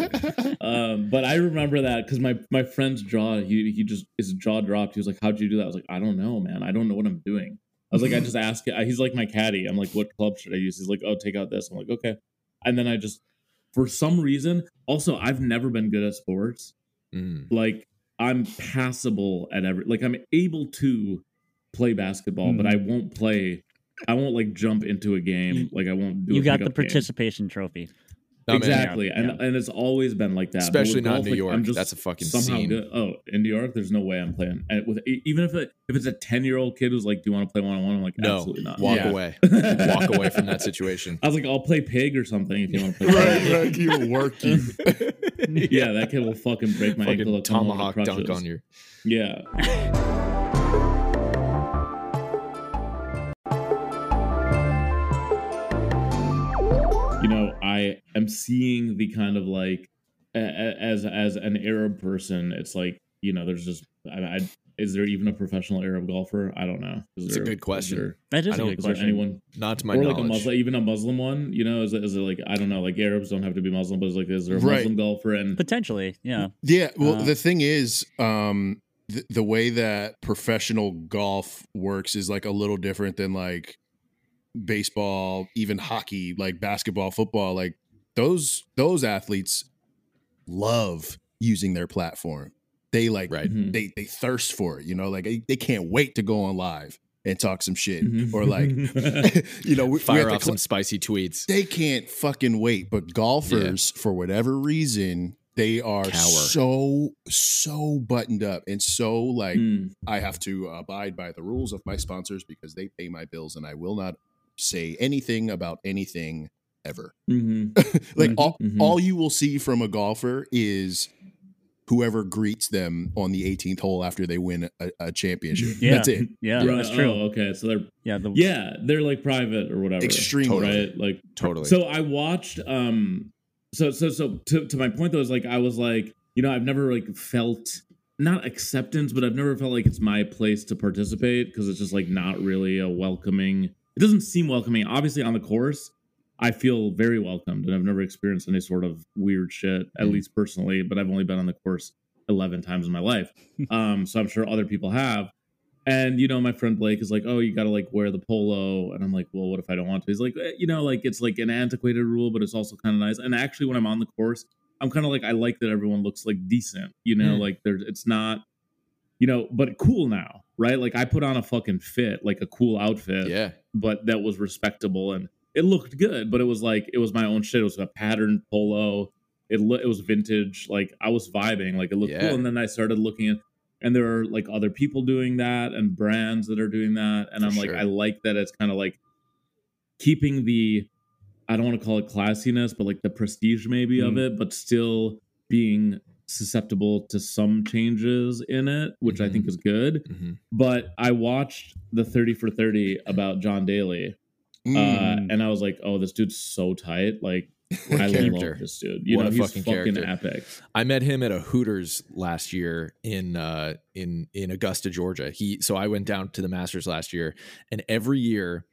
[SPEAKER 5] um, but I remember that because my my friend's jaw, he he just his jaw dropped. He was like, "How'd you do that?" I was like, "I don't know, man. I don't know what I'm doing." I was like, "I just ask." He's like my caddy. I'm like, "What club should I use?" He's like, "Oh, take out this." I'm like, "Okay," and then I just, for some reason, also I've never been good at sports.
[SPEAKER 2] Mm.
[SPEAKER 5] Like I'm passable at every, like I'm able to play basketball, but I won't play. I won't like jump into a game. Like I won't do.
[SPEAKER 1] you
[SPEAKER 5] a
[SPEAKER 1] got the
[SPEAKER 5] pickup game.
[SPEAKER 1] participation trophy.
[SPEAKER 2] No, man.
[SPEAKER 5] exactly,
[SPEAKER 1] Yeah,
[SPEAKER 5] and
[SPEAKER 1] yeah.
[SPEAKER 5] and it's always been like that.
[SPEAKER 2] Especially
[SPEAKER 5] with
[SPEAKER 2] not in
[SPEAKER 5] golf,
[SPEAKER 2] New
[SPEAKER 5] like,
[SPEAKER 2] York.
[SPEAKER 5] I'm just
[SPEAKER 2] That's a fucking
[SPEAKER 5] somehow
[SPEAKER 2] scene.
[SPEAKER 5] good. Oh, in New York, there's no way I'm playing. And with e, even if it if it's a ten year old kid who's like, "Do you want to play one on one?" I'm like,
[SPEAKER 2] No.
[SPEAKER 5] absolutely not.
[SPEAKER 2] Walk
[SPEAKER 3] Yeah.
[SPEAKER 2] away. Walk away from that situation.
[SPEAKER 5] I was like, I'll play pig or something if you want to play.
[SPEAKER 3] right,
[SPEAKER 5] pig.
[SPEAKER 3] right. He will work you.
[SPEAKER 5] Yeah, that kid will fucking break my ankle.
[SPEAKER 2] Fucking
[SPEAKER 5] to come home
[SPEAKER 2] tomahawk
[SPEAKER 5] with
[SPEAKER 2] dunk on your
[SPEAKER 5] Yeah, I am seeing the kind of like a- a- as as an Arab person, it's like you know, there's just I, I is there even a professional Arab golfer? I don't know. Is
[SPEAKER 2] It's a
[SPEAKER 5] there-
[SPEAKER 2] good
[SPEAKER 5] is
[SPEAKER 2] question.
[SPEAKER 5] there-
[SPEAKER 1] That is
[SPEAKER 2] I
[SPEAKER 1] a
[SPEAKER 2] don't-
[SPEAKER 1] good
[SPEAKER 5] Is there
[SPEAKER 1] question.
[SPEAKER 5] anyone
[SPEAKER 2] not to my
[SPEAKER 5] or
[SPEAKER 2] knowledge.
[SPEAKER 5] like a Muslim, even a Muslim one? You know, is it, is it like I don't know, like Arabs don't have to be Muslim, but it's like is there a
[SPEAKER 3] Right.
[SPEAKER 5] Muslim golfer? And
[SPEAKER 1] Potentially, yeah.
[SPEAKER 3] Yeah, well,
[SPEAKER 1] Uh,
[SPEAKER 3] the thing is, um, th- the way that professional golf works is like a little different than like baseball, even hockey, like basketball, football. Like those those athletes love using their platform. They like
[SPEAKER 2] Right.
[SPEAKER 5] Mhm.
[SPEAKER 3] they they thirst for it, you know, like they, they can't wait to go on live and talk some shit
[SPEAKER 5] Mhm.
[SPEAKER 3] or like you know, we, we're
[SPEAKER 2] Fire
[SPEAKER 3] at
[SPEAKER 2] off
[SPEAKER 3] cl-
[SPEAKER 2] some spicy tweets.
[SPEAKER 3] they can't fucking wait. But golfers, for whatever reason, they are
[SPEAKER 2] Cower.
[SPEAKER 3] so so buttoned up and so like
[SPEAKER 5] Mm.
[SPEAKER 3] I have to abide by the rules of my sponsors because they pay my bills, and I will not say anything about anything ever.
[SPEAKER 5] Mhm.
[SPEAKER 3] like
[SPEAKER 1] Mhm,
[SPEAKER 3] all,
[SPEAKER 5] mhm.
[SPEAKER 3] all you will see from a golfer is whoever greets them on the 18th hole after they win a, a championship.
[SPEAKER 1] Yeah.
[SPEAKER 3] That's it.
[SPEAKER 1] Yeah,
[SPEAKER 5] Right,
[SPEAKER 1] that's true.
[SPEAKER 5] Oh, okay. So they're
[SPEAKER 1] Yeah, the,
[SPEAKER 5] yeah, they're like private or whatever.
[SPEAKER 3] Extremely.
[SPEAKER 5] right. Like
[SPEAKER 2] Totally.
[SPEAKER 5] So I watched um so so so to to my point though is like I was like, you know, I've never like felt not acceptance, but I've never felt like it's my place to participate because it's just like not really a welcoming. It doesn't seem welcoming. Obviously on the course, I feel very welcomed and I've never experienced any sort of weird shit, at
[SPEAKER 2] Mm.
[SPEAKER 5] least personally, but I've only been on the course 11 times in my life. um so I'm sure other people have. And you know, my friend Blake is like, "Oh, you got to like wear the polo," and I'm like, "Well, what if I don't want to?" He's like, eh, "You know, like it's like an antiquated rule, but it's also kind of nice." And actually, when I'm on the course, I'm kind of like, I like that everyone looks like decent. You know,
[SPEAKER 2] Mm.
[SPEAKER 5] like there's, it's not, you know, but cool now, right? Like I put on a fucking fit, like a cool outfit,
[SPEAKER 2] yeah.
[SPEAKER 5] but that was respectable and it looked good. But it was like it was my own shit. It was a patterned polo. It lo- it was vintage. Like I was vibing. Like it looked
[SPEAKER 2] Yeah.
[SPEAKER 5] cool. And then I started looking at, and there are like other people doing that and brands that are doing that. And
[SPEAKER 2] For
[SPEAKER 5] I'm like. I like that it's kind of like keeping the, I don't want to call it classiness, but like the prestige maybe of
[SPEAKER 1] Mm.
[SPEAKER 5] it, but still being susceptible to some changes in it, which I
[SPEAKER 2] Mhm.
[SPEAKER 5] think is good.
[SPEAKER 2] hmm
[SPEAKER 5] But I watched the 30 for 30 about John Daly
[SPEAKER 3] Mm.
[SPEAKER 5] uh, and I was like, "Oh, this dude's so tight! Like, I
[SPEAKER 2] character.
[SPEAKER 5] love this dude. You
[SPEAKER 2] What
[SPEAKER 5] know,
[SPEAKER 2] a
[SPEAKER 5] he's
[SPEAKER 2] fucking
[SPEAKER 5] fucking, epic."
[SPEAKER 2] I met him at a Hooters last year in uh in in Augusta, Georgia. He so I went down to the Masters last year, and every year,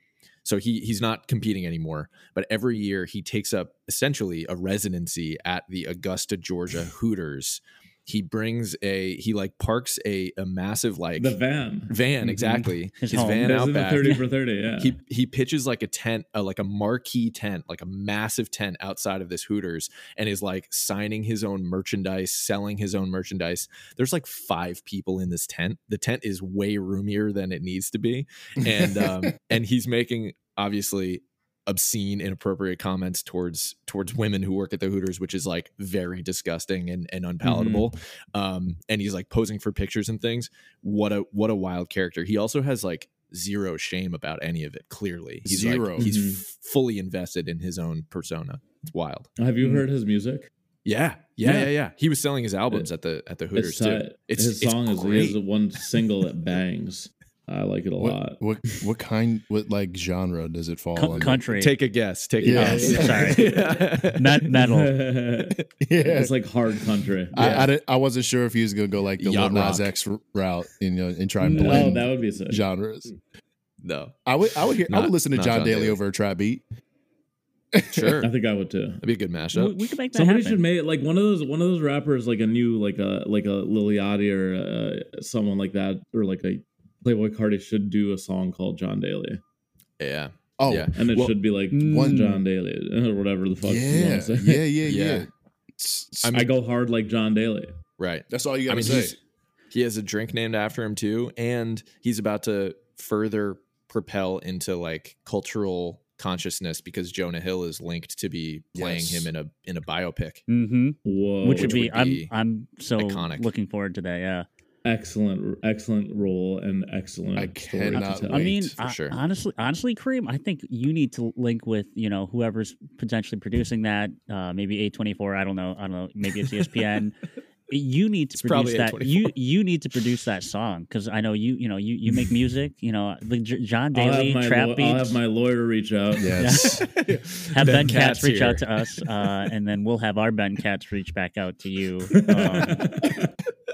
[SPEAKER 2] so he he's not competing anymore, but every year he takes up essentially a residency at the Augusta, Georgia Hooters. He brings a he like parks a a massive like
[SPEAKER 5] The van,
[SPEAKER 2] van
[SPEAKER 5] Mhm.
[SPEAKER 2] exactly
[SPEAKER 1] His
[SPEAKER 2] his, van out back.
[SPEAKER 5] thirty for thirty. Yeah,
[SPEAKER 2] He he pitches like a tent, uh, like a marquee tent, like a massive tent outside of this Hooters, and is like signing his own merchandise, selling his own merchandise. There's like five people in this tent. The tent is way roomier than it needs to be, and um, and he's making obviously obscene, inappropriate comments towards towards women who work at the Hooters, which is like very disgusting and and unpalatable. Um, and he's like posing for pictures and things. What a what a wild character. He also has like zero shame about any of it. Clearly, he's like-
[SPEAKER 3] Zero.
[SPEAKER 2] he's
[SPEAKER 5] Mhm.
[SPEAKER 2] f- fully invested in his own persona. It's wild.
[SPEAKER 5] have you
[SPEAKER 1] Mm.
[SPEAKER 5] heard his music?
[SPEAKER 2] Yeah, yeah,
[SPEAKER 5] Yeah.
[SPEAKER 2] yeah, yeah. He was selling his albums at the at the Hooters
[SPEAKER 5] It's
[SPEAKER 2] too. It's
[SPEAKER 5] his
[SPEAKER 2] it's
[SPEAKER 5] song is he
[SPEAKER 2] great.
[SPEAKER 5] has one single that bangs. I like it a lot.
[SPEAKER 3] what, what what kind what like genre does it fall
[SPEAKER 1] Co-
[SPEAKER 3] under?
[SPEAKER 1] country.
[SPEAKER 2] Take a guess. Take a
[SPEAKER 3] Yeah.
[SPEAKER 2] guess.
[SPEAKER 1] Sorry. Met- metal.
[SPEAKER 3] Yeah.
[SPEAKER 5] It's like hard country.
[SPEAKER 3] I,
[SPEAKER 2] Yeah.
[SPEAKER 3] I, didn't- I wasn't sure if he was gonna go like the
[SPEAKER 2] Yacht
[SPEAKER 3] Lil Nas
[SPEAKER 2] rock.
[SPEAKER 3] X r- route, you know, and try and
[SPEAKER 5] no, that would be sick.
[SPEAKER 3] genres.
[SPEAKER 2] No,
[SPEAKER 3] I would I would hear I would listen to John,
[SPEAKER 2] John
[SPEAKER 3] Daly
[SPEAKER 2] Daly.
[SPEAKER 3] over a trap beat.
[SPEAKER 2] sure.
[SPEAKER 5] I think I would too.
[SPEAKER 2] That'd be a good
[SPEAKER 1] we,
[SPEAKER 2] mashup.
[SPEAKER 1] we could make that
[SPEAKER 5] Somebody
[SPEAKER 1] happen.
[SPEAKER 5] should make like one of those one of those rappers, like a new like a like a Lil Yachty or uh, someone like that, or like a Playboi Carti should do a song called John Daly,
[SPEAKER 2] Yeah.
[SPEAKER 3] Oh
[SPEAKER 2] Yeah.
[SPEAKER 5] and it
[SPEAKER 2] Well,
[SPEAKER 5] should be like
[SPEAKER 1] one
[SPEAKER 5] John Daly or whatever the fuck. you
[SPEAKER 3] yeah,
[SPEAKER 5] wanna say.
[SPEAKER 3] yeah, yeah, yeah,
[SPEAKER 2] Yeah.
[SPEAKER 3] It's- it's-
[SPEAKER 2] I
[SPEAKER 5] I go hard like John Daly.
[SPEAKER 2] Right.
[SPEAKER 3] that's all you gotta
[SPEAKER 2] mean,
[SPEAKER 3] say.
[SPEAKER 2] he has a drink named after him too, and he's about to further propel into like cultural consciousness because Jonah Hill is linked to be playing
[SPEAKER 3] Yes.
[SPEAKER 2] him in a in a biopic.
[SPEAKER 1] hmm
[SPEAKER 5] Whoa,
[SPEAKER 1] which would
[SPEAKER 2] which
[SPEAKER 1] be,
[SPEAKER 2] would
[SPEAKER 1] I'm I'm so
[SPEAKER 2] iconic.
[SPEAKER 1] looking forward to that. Yeah.
[SPEAKER 5] Excellent, excellent role and excellent.
[SPEAKER 3] I
[SPEAKER 5] story to
[SPEAKER 3] cannot
[SPEAKER 5] tell.
[SPEAKER 1] I mean,
[SPEAKER 2] for
[SPEAKER 1] I-
[SPEAKER 2] sure.
[SPEAKER 1] honestly, honestly, Kareem, I think you need to link with you know whoever's potentially producing that. Uh, maybe A24. I don't know. I don't know. Maybe it's ESPN. you need to
[SPEAKER 2] It's
[SPEAKER 1] produce that. You you need to produce that song because I know you. You know you you make music. You know the J- John
[SPEAKER 5] I'll
[SPEAKER 1] Daly
[SPEAKER 5] have, my
[SPEAKER 1] trap
[SPEAKER 5] law-
[SPEAKER 1] beats.
[SPEAKER 5] I'll have my lawyer reach out.
[SPEAKER 3] yes.
[SPEAKER 1] have Ben, Katz
[SPEAKER 2] Katz
[SPEAKER 1] reach
[SPEAKER 2] here.
[SPEAKER 1] out to us, uh, and then we'll have our Ben Katz reach back out to you. Um,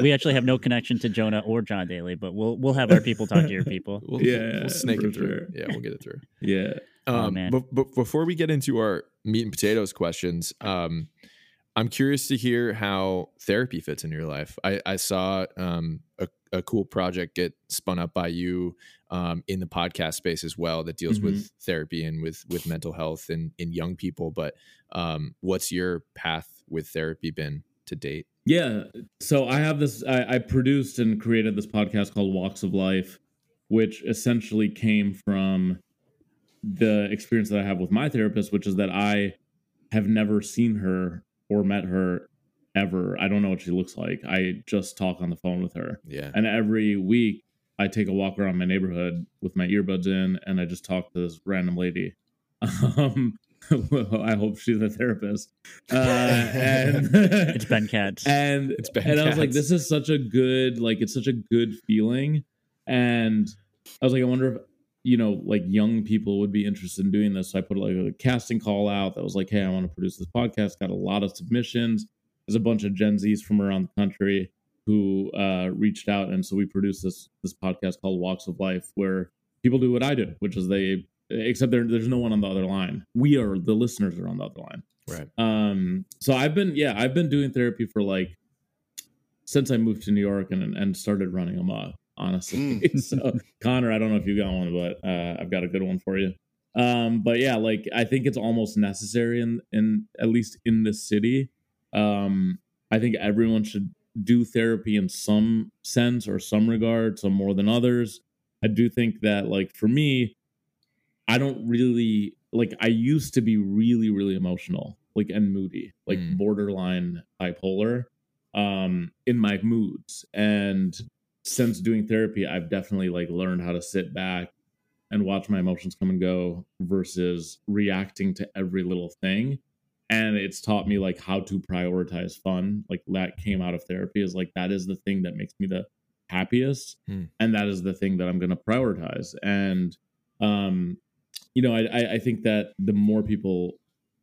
[SPEAKER 1] we actually have no connection to Jonah or John Daly, but we'll we'll have our people talk to your people.
[SPEAKER 2] We'll,
[SPEAKER 5] Yeah,
[SPEAKER 2] we'll snake it through.
[SPEAKER 5] sure.
[SPEAKER 2] Yeah, we'll get it through.
[SPEAKER 5] yeah.
[SPEAKER 1] Oh,
[SPEAKER 2] Um,
[SPEAKER 1] man.
[SPEAKER 2] But, but before we get into our meat and potatoes questions, um, I'm curious to hear how therapy fits in your life. I, I saw um, a, a cool project get spun up by you um, in the podcast space as well that deals with therapy and with with mental health and in young people. But um, what's your path with therapy been to date?
[SPEAKER 5] Yeah. So I have this, I, I produced and created this podcast called Walks of Life, which essentially came from the experience that I have with my therapist, which is that I have never seen her or met her ever. I don't know what she looks like. I just talk on the phone with her.
[SPEAKER 2] Yeah.
[SPEAKER 5] And every week I take a walk around my neighborhood with my earbuds in and I just talk to this random lady. Um, well, I hope she's a therapist. Uh, and
[SPEAKER 1] It's Ben Katz.
[SPEAKER 5] and
[SPEAKER 2] It's Ben
[SPEAKER 5] and I was like, this is such a good like it's such a good feeling. And I was like, I wonder if you know like young people would be interested in doing this. So I put like a casting call out that was like, hey, I want to produce this podcast. Got a lot of submissions. There's a bunch of Gen Zs from around the country who uh, reached out, and so we produced this this podcast called Walks of Life, where people do what I do, which is they except there, there's no one on the other line. We are the listeners are on the other line.
[SPEAKER 2] Right.
[SPEAKER 5] Um, so I've been, yeah, I've been doing therapy for like since I moved to New York and and started running amok. Honestly, so Connor, I don't know if you got one, but uh, I've got a good one for you. Um, but yeah, like I think it's almost necessary in in at least in this city. Um, I think everyone should do therapy in some sense or some regard, some more than others. I do think that like for me, I don't really like I used to be really, really emotional, like and moody, like
[SPEAKER 2] Mm.
[SPEAKER 5] borderline bipolar um in my moods. And since doing therapy, I've definitely like learned how to sit back and watch my emotions come and go versus reacting to every little thing. And it's taught me like how to prioritize fun. Like that came out of therapy is like that is the thing that makes me the happiest.
[SPEAKER 2] Hmm.
[SPEAKER 5] And that is the thing that I'm gonna prioritize. And um, you know, I, I I think that the more people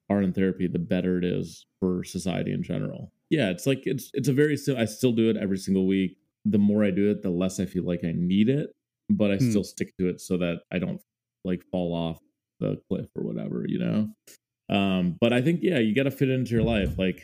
[SPEAKER 5] are in therapy, the better it is for society in general. Yeah, it's like it's it's a very I still do it every single week. The more I do it, the less I feel like I need it, but I
[SPEAKER 3] Hmm.
[SPEAKER 5] still stick to it so that I don't like fall off the cliff or whatever, you know. Um, but I think yeah, you got to fit it into your life. Like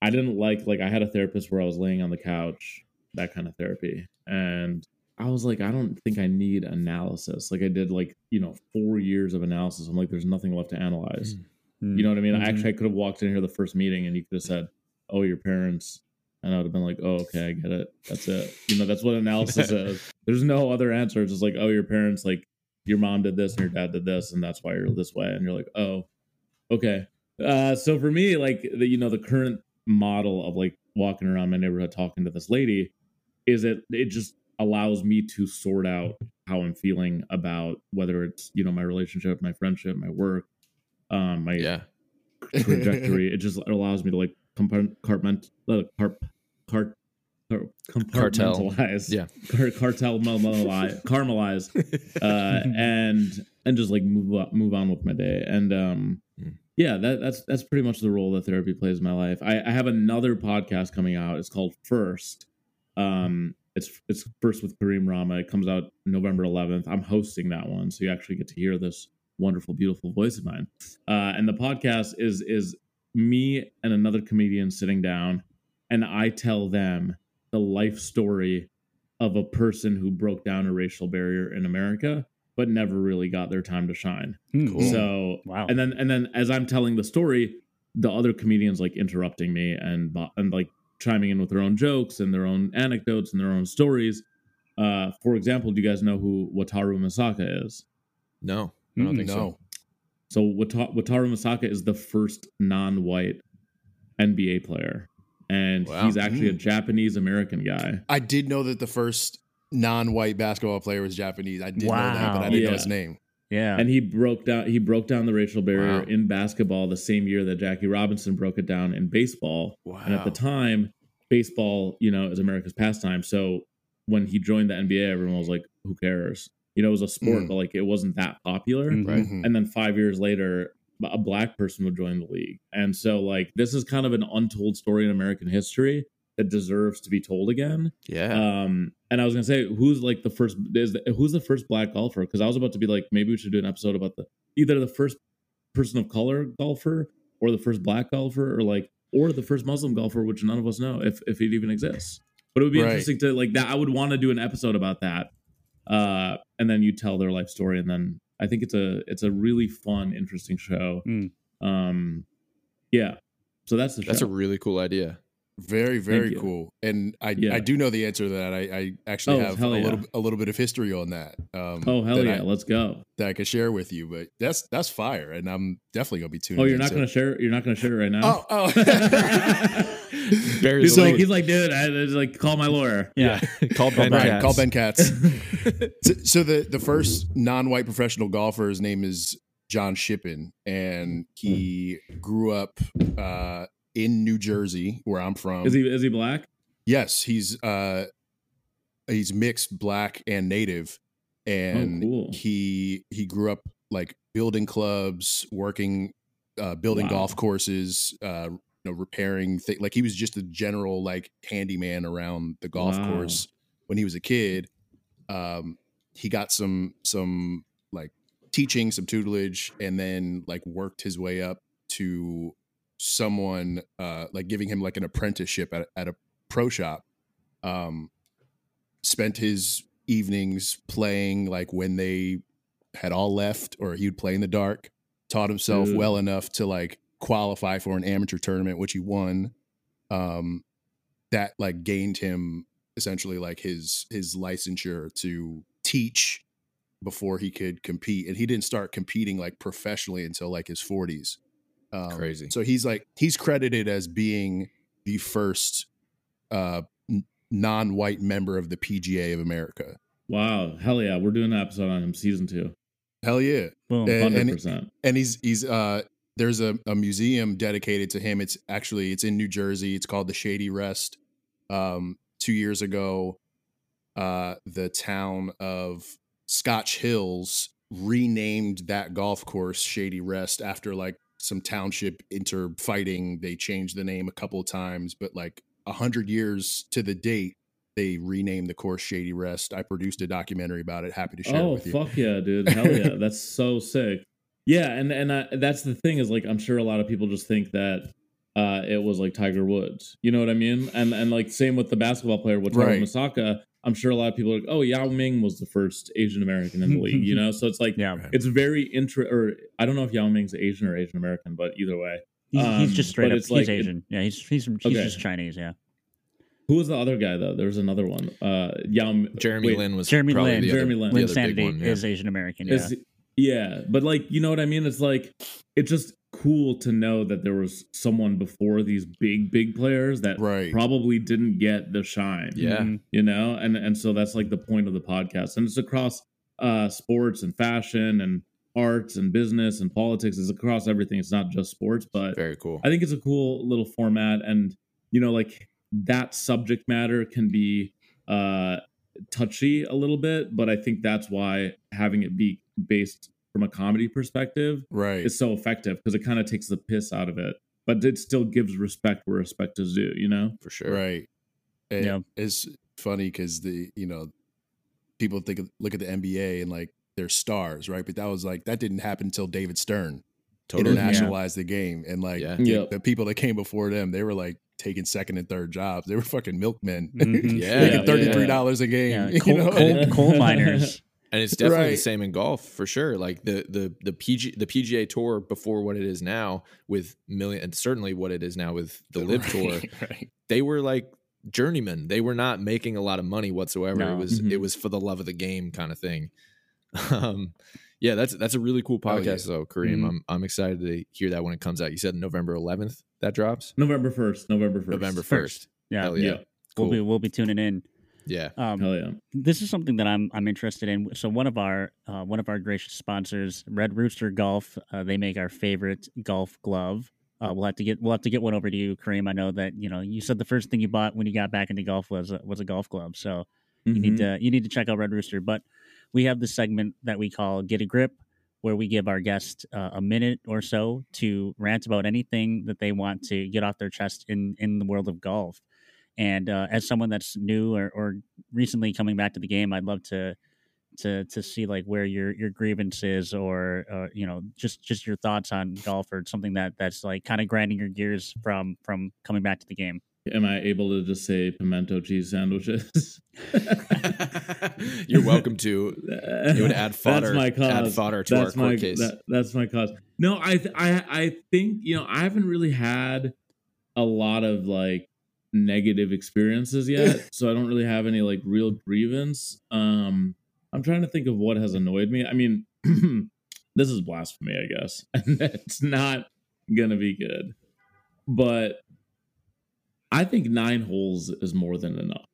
[SPEAKER 5] I didn't like like I had a therapist where I was laying on the couch, that kind of therapy, and I was like, I don't think I need analysis. Like I did like you know four years of analysis. I'm like, there's nothing left to analyze.
[SPEAKER 1] Mm.
[SPEAKER 5] You know what I mean?
[SPEAKER 1] Mhm.
[SPEAKER 5] Actually, I could have walked in here the first meeting and you could have said, "Oh, your parents," and I would have been like, "Oh, okay, I get it. That's it." You know, that's what analysis is. There's no other answer. It's just like, "Oh, your parents like your mom did this and your dad did this, and that's why you're this way." And you're like, "Oh, okay." Uh, so for me, like the you know the current model of like walking around my neighborhood talking to this lady is it it just allows me to sort out how I'm feeling about whether it's you know my relationship, my friendship, my work, um, my
[SPEAKER 2] Yeah.
[SPEAKER 5] trajectory. it just allows me to like compartment, uh, car, car, car,
[SPEAKER 2] Cartel.
[SPEAKER 5] compartmentalize,
[SPEAKER 2] Yeah.
[SPEAKER 5] car, cartel, caramelize, caramelize, uh, and and just like move on, move on with my day. And um,
[SPEAKER 2] Mm.
[SPEAKER 5] yeah, that that's that's pretty much the role that therapy plays in my life. I, I have another podcast coming out. It's called First. Um, it's it's first with Kareem Rahma. It comes out November 11th. I'm hosting that one, so you actually get to hear this wonderful, beautiful voice of mine. Uh, and the podcast is is me and another comedian sitting down, and I tell them the life story of a person who broke down a racial barrier in America, but never really got their time to shine.
[SPEAKER 1] Mm.
[SPEAKER 3] Cool.
[SPEAKER 5] So
[SPEAKER 1] Wow.
[SPEAKER 5] and then and then as I'm telling the story, the other comedians like interrupting me and and like chiming in with their own jokes and their own anecdotes and their own stories. Uh, for example, do you guys know who Wataru Misaka is?
[SPEAKER 2] No, I don't
[SPEAKER 1] Mm,
[SPEAKER 2] think so.
[SPEAKER 3] no.
[SPEAKER 5] So Wata- Wataru Misaka is the first non-white NBA player, and
[SPEAKER 2] Wow.
[SPEAKER 5] he's actually a
[SPEAKER 3] Mm.
[SPEAKER 5] Japanese American guy.
[SPEAKER 3] I did know that the first non-white basketball player was Japanese. I did know that, but I
[SPEAKER 1] Wow.
[SPEAKER 3] didn't know his name.
[SPEAKER 1] yeah.
[SPEAKER 5] and he broke down he broke down the racial barrier
[SPEAKER 2] Wow.
[SPEAKER 5] in basketball the same year that Jackie Robinson broke it down in baseball.
[SPEAKER 3] Wow.
[SPEAKER 5] And at the time, baseball, you know, is America's pastime. So when he joined the NBA, everyone was like, "Who cares?" You know, it was a sport,
[SPEAKER 3] Mm.
[SPEAKER 5] but like it wasn't that popular.
[SPEAKER 1] Mhm.
[SPEAKER 3] Right.
[SPEAKER 5] And then five years later, a black person would join the league. And so, like, this is kind of an untold story in American history that deserves to be told again.
[SPEAKER 2] Yeah.
[SPEAKER 5] Um, and I was gonna say, who's like the first? Is the, who's the first black golfer? Because I was about to be like, maybe we should do an episode about the either the first person of color golfer or the first black golfer or like or the first Muslim golfer, which none of us know if if it even exists. But it would be
[SPEAKER 3] Right.
[SPEAKER 5] interesting to like that. I would want to do an episode about that, uh, and then you tell their life story, and then I think it's a it's a really fun, interesting show.
[SPEAKER 1] Mm.
[SPEAKER 5] Um, yeah. So that's the
[SPEAKER 2] That's
[SPEAKER 5] show.
[SPEAKER 2] a really cool idea.
[SPEAKER 3] Very, very cool. And I,
[SPEAKER 5] Yeah.
[SPEAKER 3] I do know the answer to that. I, I actually
[SPEAKER 5] Oh,
[SPEAKER 3] have a
[SPEAKER 5] yeah.
[SPEAKER 3] little, a little bit of history on that. Um,
[SPEAKER 5] oh hell
[SPEAKER 3] that
[SPEAKER 5] yeah,
[SPEAKER 3] I,
[SPEAKER 5] let's go.
[SPEAKER 3] that I could share with you. But that's that's fire, and I'm definitely gonna be tuning.
[SPEAKER 5] Oh, you're
[SPEAKER 3] in,
[SPEAKER 5] not
[SPEAKER 3] so-
[SPEAKER 5] gonna share. You're not gonna share it right now.
[SPEAKER 3] Oh, oh.
[SPEAKER 5] He's like, he's like, dude, I, I- like, call my lawyer.
[SPEAKER 1] Yeah.
[SPEAKER 2] Call Ben
[SPEAKER 3] right.
[SPEAKER 2] Katz.
[SPEAKER 3] Call Ben Katz. so, so the the first non-white professional golfer, his name is John Shippen, and he grew up uh, in New Jersey, where I'm from.
[SPEAKER 5] Is he is he black?
[SPEAKER 3] Yes, he's uh, he's mixed black and native, and
[SPEAKER 5] Oh, cool.
[SPEAKER 3] he he grew up like building clubs, working, uh, building
[SPEAKER 5] Wow.
[SPEAKER 3] golf courses, uh, you know, repairing things. Like he was just a general like handyman around the golf
[SPEAKER 5] Wow.
[SPEAKER 3] course when he was a kid. Um, he got some some like teaching, some tutelage, and then like worked his way up to someone uh, like giving him like an apprenticeship at, at a pro shop. Um, spent his evenings playing like when they had all left, or he would play in the dark. Taught himself
[SPEAKER 5] Dude.
[SPEAKER 3] well enough to like qualify for an amateur tournament, which he won. Um, that like gained him essentially like his his licensure to teach before he could compete, and he didn't start competing like professionally until like his forties. Um,
[SPEAKER 2] Crazy.
[SPEAKER 3] So he's like he's credited as being the first uh, n- non-white member of the PGA of America.
[SPEAKER 5] Wow, hell yeah, we're doing an episode on him, season two,
[SPEAKER 3] Hell yeah!
[SPEAKER 1] Boom.
[SPEAKER 3] And-
[SPEAKER 5] hundred
[SPEAKER 3] and-
[SPEAKER 5] percent.
[SPEAKER 3] and he's he's uh there's a, a museum dedicated to him it's actually it's in new jersey it's called the shady rest um two years ago uh the town of Scotch Plains renamed that golf course shady rest after like some township interfighting they changed the name a couple of times but like a hundred years to the date they renamed the course shady rest i produced a documentary about it happy to share it
[SPEAKER 5] Oh
[SPEAKER 3] with you
[SPEAKER 5] fuck yeah, dude! Hell yeah, that's so sick. Yeah, and and I, that's the thing is like I'm sure a lot of people just think that uh it was like Tiger Woods. You know what I mean? And and like same with the basketball player
[SPEAKER 3] Right.
[SPEAKER 5] Right. Misaka. I'm sure a lot of people are like, oh, Yao Ming was the first Asian American in the league. You know, so it's like
[SPEAKER 1] Yeah.
[SPEAKER 5] it's very intra. Or I don't know if Yao Ming's Asian or Asian American, but either way,
[SPEAKER 1] He's, he's
[SPEAKER 5] Um,
[SPEAKER 1] just straight up. He's
[SPEAKER 5] like-
[SPEAKER 1] Asian. yeah, he's he's he's
[SPEAKER 5] Okay.
[SPEAKER 1] just Chinese. Yeah.
[SPEAKER 5] who was the other guy though? There was another one. Uh, Yao
[SPEAKER 2] Jeremy
[SPEAKER 5] wait,
[SPEAKER 2] Lin was
[SPEAKER 1] Jeremy
[SPEAKER 2] probably
[SPEAKER 1] Lin.
[SPEAKER 2] the other,
[SPEAKER 5] Jeremy Lin.
[SPEAKER 2] the
[SPEAKER 1] Linsanity
[SPEAKER 2] one, yeah.
[SPEAKER 1] is Asian American. Yeah.
[SPEAKER 5] Is, yeah, but like you know what I mean. It's like it just cool to know that there was someone before these big big players that
[SPEAKER 3] right
[SPEAKER 5] probably didn't get the shine.
[SPEAKER 2] Yeah.
[SPEAKER 1] Mhm.
[SPEAKER 5] you know, and and so that's like the point of the podcast, and it's across uh sports and fashion and arts and business and politics. It's across everything. It's not just sports, but
[SPEAKER 2] Very cool.
[SPEAKER 5] I think it's a cool little format, and you know, like that subject matter can be uh touchy a little bit, but I think that's why having it be based from a comedy perspective
[SPEAKER 3] right
[SPEAKER 5] is so effective because it kind of takes the piss out of it, but it still gives respect where respect is due. You know?
[SPEAKER 2] for sure.
[SPEAKER 3] Right. And
[SPEAKER 1] Yeah.
[SPEAKER 3] It's funny because the you know people think of, look at the NBA and like they're stars, right? But that was like that didn't happen until David Stern
[SPEAKER 2] Totally.
[SPEAKER 3] internationalized the game, and like
[SPEAKER 2] Yeah.
[SPEAKER 3] the,
[SPEAKER 5] Yep.
[SPEAKER 3] the people that came before them, they were like taking second and third jobs. They were fucking milkmen,
[SPEAKER 1] Mhm.
[SPEAKER 2] Yeah.
[SPEAKER 3] making
[SPEAKER 5] Yeah,
[SPEAKER 3] thirty three
[SPEAKER 5] yeah.
[SPEAKER 3] dollars a game.
[SPEAKER 1] Yeah,
[SPEAKER 3] you know?
[SPEAKER 1] coal, coal miners.
[SPEAKER 2] And it's definitely the same in golf for sure. Like the the the PG the PGA Tour before what it is now with million and certainly what it is now with the LIV Tour.
[SPEAKER 3] Right, right.
[SPEAKER 2] They were like journeymen. They were not making a lot of money whatsoever.
[SPEAKER 1] No.
[SPEAKER 2] It was
[SPEAKER 5] Mhm.
[SPEAKER 2] it was for the love of the game kind of thing. Um, yeah, that's that's a really cool
[SPEAKER 3] Oh,
[SPEAKER 2] podcast though, Kareem.
[SPEAKER 5] Mhm.
[SPEAKER 2] I'm I'm excited to hear that when it comes out. You said November 11th that drops.
[SPEAKER 5] November first. November first.
[SPEAKER 2] November
[SPEAKER 1] First.
[SPEAKER 2] 1st.
[SPEAKER 1] Yeah.
[SPEAKER 2] Hell
[SPEAKER 5] Yeah.
[SPEAKER 2] yeah.
[SPEAKER 1] We'll be we'll be tuning in.
[SPEAKER 2] Yeah.
[SPEAKER 1] Um,
[SPEAKER 5] Hell yeah.
[SPEAKER 1] this is something that I'm I'm interested in. So one of our uh, one of our gracious sponsors, Red Rooster Golf, uh, they make our favorite golf glove. Uh, we'll have to get we'll have to get one over to you, Kareem. I know that you know you said the first thing you bought when you got back into golf was a, was a golf glove. So you need
[SPEAKER 5] Mhm.
[SPEAKER 1] to you need to check out Red Rooster. But we have this segment that we call Get a Grip, where we give our guest uh, a minute or so to rant about anything that they want to get off their chest in in the world of golf. And uh, as someone that's new or, or recently coming back to the game, I'd love to to to see like where your your grievance is or uh, you know just just your thoughts on golf or something that that's like kind of grinding your gears from from coming back to the game.
[SPEAKER 5] am I able to just say pimento cheese sandwiches?
[SPEAKER 2] You're welcome to. you would add fodder.
[SPEAKER 5] That's my cause.
[SPEAKER 2] Add fodder to
[SPEAKER 5] that's
[SPEAKER 2] our court
[SPEAKER 5] my,
[SPEAKER 2] case.
[SPEAKER 5] that- that's my cause. No, I th- I I think you know I haven't really had a lot of like negative experiences yet, so I don't really have any like real grievance. Um, I'm trying to think of what has annoyed me. I mean, this is blasphemy, I guess, and it's not gonna be good. But I think nine holes is more than enough.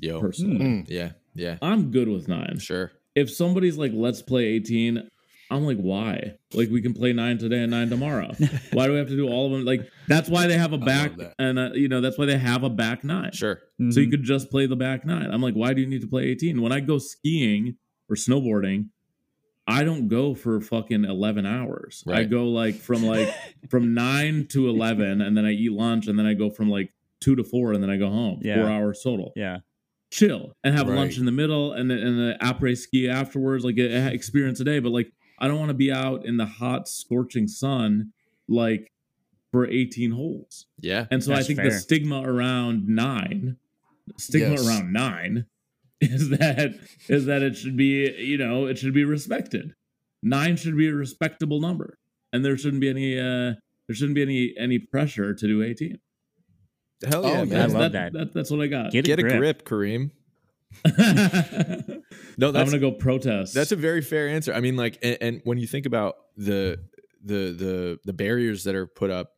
[SPEAKER 2] Yo.
[SPEAKER 5] Personally,
[SPEAKER 3] Mm.
[SPEAKER 2] Yeah. Yeah.
[SPEAKER 5] I'm good with nine
[SPEAKER 2] Sure.
[SPEAKER 5] if somebody's like, let's play 18, I'm like, why? Like, we can play nine today and nine tomorrow. why do we have to do all of them? Like, that's why they have a back, and uh, you know, that's why they have a back nine.
[SPEAKER 2] Sure.
[SPEAKER 5] So you
[SPEAKER 1] Mhm.
[SPEAKER 5] could just play the back nine. I'm like, why do you need to play 18? When I go skiing or snowboarding, I don't go for fucking 11 hours. I go like from like from nine to 11, and then I eat lunch, and then I go from like two to four, and then I go home.
[SPEAKER 1] Yeah.
[SPEAKER 5] Four hours total
[SPEAKER 1] yeah.
[SPEAKER 5] chill and have
[SPEAKER 3] Right.
[SPEAKER 5] lunch in the middle and then and the après ski afterwards, like a, a experience a day. But like, I don't want to be out in the hot, scorching sun like for 18 holes.
[SPEAKER 2] Yeah.
[SPEAKER 5] And so I
[SPEAKER 1] That's
[SPEAKER 5] think the stigma around nine, stigma
[SPEAKER 3] Yes.
[SPEAKER 5] around nine, is that is that it should be you know it should be respected. Nine should be a respectable number, and there shouldn't be any uh there shouldn't be any any pressure to do 18.
[SPEAKER 2] Hell
[SPEAKER 3] Oh,
[SPEAKER 2] yeah,
[SPEAKER 3] yeah.
[SPEAKER 2] man.
[SPEAKER 5] That's-
[SPEAKER 1] love
[SPEAKER 5] that,
[SPEAKER 1] that.
[SPEAKER 5] That's what I got.
[SPEAKER 1] Get,
[SPEAKER 2] Get
[SPEAKER 1] a
[SPEAKER 2] a
[SPEAKER 1] grip.
[SPEAKER 2] grip, Kareem.
[SPEAKER 5] I'm gonna go protest.
[SPEAKER 2] That's a very fair answer. I mean, like, and, and when you think about the the the the barriers that are put up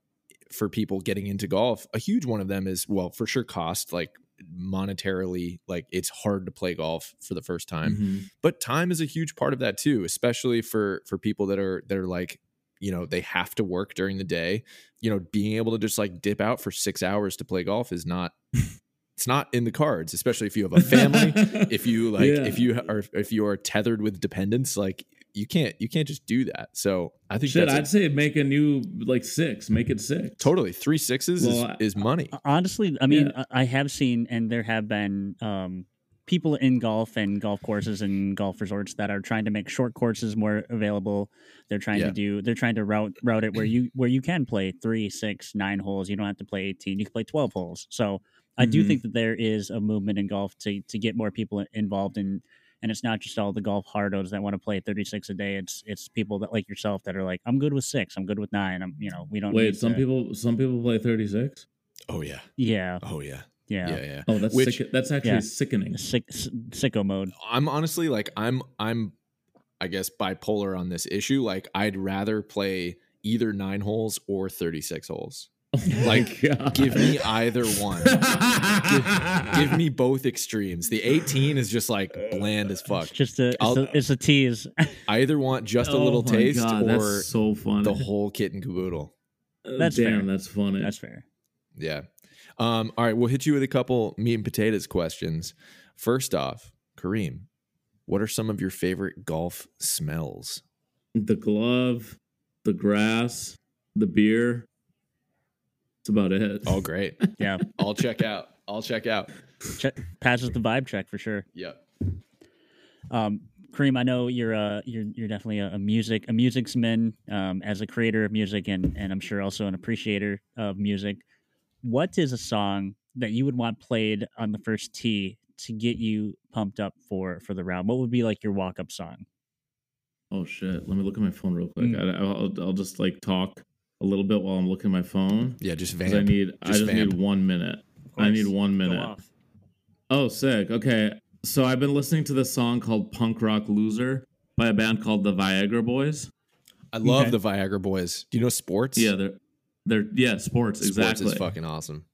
[SPEAKER 2] for people getting into golf, a huge one of them is well, for sure, cost. Like monetarily, like it's hard to play golf for the first time.
[SPEAKER 5] Mhm.
[SPEAKER 2] But time is a huge part of that too, especially for for people that are that are like you know they have to work during the day. You know, being able to just like dip out for six hours to play golf is not. It's not in the cards, especially if you have a family if you like
[SPEAKER 5] Yeah.
[SPEAKER 2] if you are if you are tethered with dependents like you can't you can't just do that so i think
[SPEAKER 5] Shit,
[SPEAKER 2] that's a-
[SPEAKER 5] I'd say make a new like six. Make it six.
[SPEAKER 2] totally three sixes
[SPEAKER 5] Well, I-
[SPEAKER 2] is, is money
[SPEAKER 1] Honestly, I mean,
[SPEAKER 5] Yeah.
[SPEAKER 1] I I have seen, and there have been um, people in golf and golf courses and golf resorts that are trying to make short courses more available. They're trying
[SPEAKER 2] Yeah.
[SPEAKER 1] to do, they're trying to route route it where you where you can play three, six, nine holes. You don't have to play eighteen. You can play twelve holes. So I do
[SPEAKER 5] Mhm.
[SPEAKER 1] think that there is a movement in golf to to get more people involved in. And it's not just all the golf hardos that want to play 36 a day. It's it's people that like yourself that are like, I'm good with six. I'm good with nine. I'm you know we don't
[SPEAKER 5] Wait,
[SPEAKER 1] need
[SPEAKER 5] some
[SPEAKER 1] to-
[SPEAKER 5] people some people play thirty six.
[SPEAKER 2] oh yeah
[SPEAKER 1] yeah
[SPEAKER 2] oh yeah
[SPEAKER 1] yeah,
[SPEAKER 2] yeah yeah,
[SPEAKER 5] Oh, that's
[SPEAKER 2] Which-
[SPEAKER 5] sick, that's actually
[SPEAKER 1] Yeah.
[SPEAKER 5] sickening.
[SPEAKER 1] Sick, sicko mode.
[SPEAKER 2] i'm honestly like i'm i'm i guess bipolar on this issue like i'd rather play either nine holes or 36 holes
[SPEAKER 5] my
[SPEAKER 2] Like, give me either one give, give me both extremes the 18 is just like bland as fuck
[SPEAKER 1] It's just a it's, a it's a tease.
[SPEAKER 2] i either want just a
[SPEAKER 5] Oh
[SPEAKER 2] little taste
[SPEAKER 5] God,
[SPEAKER 2] or
[SPEAKER 5] so funny.
[SPEAKER 2] the whole kit and caboodle
[SPEAKER 5] Uh,
[SPEAKER 1] That's
[SPEAKER 5] damn.
[SPEAKER 1] fair.
[SPEAKER 5] That's funny.
[SPEAKER 1] That's fair.
[SPEAKER 2] Yeah. Um, all right, we'll hit you with a couple meat and potatoes questions. First off, Kareem, what are some of your favorite golf smells?
[SPEAKER 5] the glove, the grass, the beer. That's about it.
[SPEAKER 2] Oh, great.
[SPEAKER 1] Yeah,
[SPEAKER 2] I'll check out. I'll check out.
[SPEAKER 1] check, passes the vibe check for sure.
[SPEAKER 2] Yep.
[SPEAKER 1] Um, Kareem, I know you're uh you're you're definitely a, a music a musicsman um, as a creator of music and and I'm sure also an appreciator of music. What is a song that you would want played on the first tee to get you pumped up for for the round? What would be like your walk up song?
[SPEAKER 5] Oh shit! Let me look at my phone real quick.
[SPEAKER 1] Mm.
[SPEAKER 5] I, I'll, I'll just like talk a little bit while I'm looking at my phone.
[SPEAKER 2] Yeah, just
[SPEAKER 5] 'Cause
[SPEAKER 2] vamp.
[SPEAKER 5] I need. I
[SPEAKER 2] Just
[SPEAKER 5] just
[SPEAKER 2] vamp.
[SPEAKER 5] need one minute. I need one minute. Oh, sick. Okay. So I've been listening to this song called Punk Rock Loser by a band called the Viagra Boys.
[SPEAKER 2] I love
[SPEAKER 1] Okay.
[SPEAKER 2] the Viagra boys. Do you know sports?
[SPEAKER 5] Yeah, they're they're yeah, sports,
[SPEAKER 2] sports
[SPEAKER 5] exactly.
[SPEAKER 2] is fucking awesome.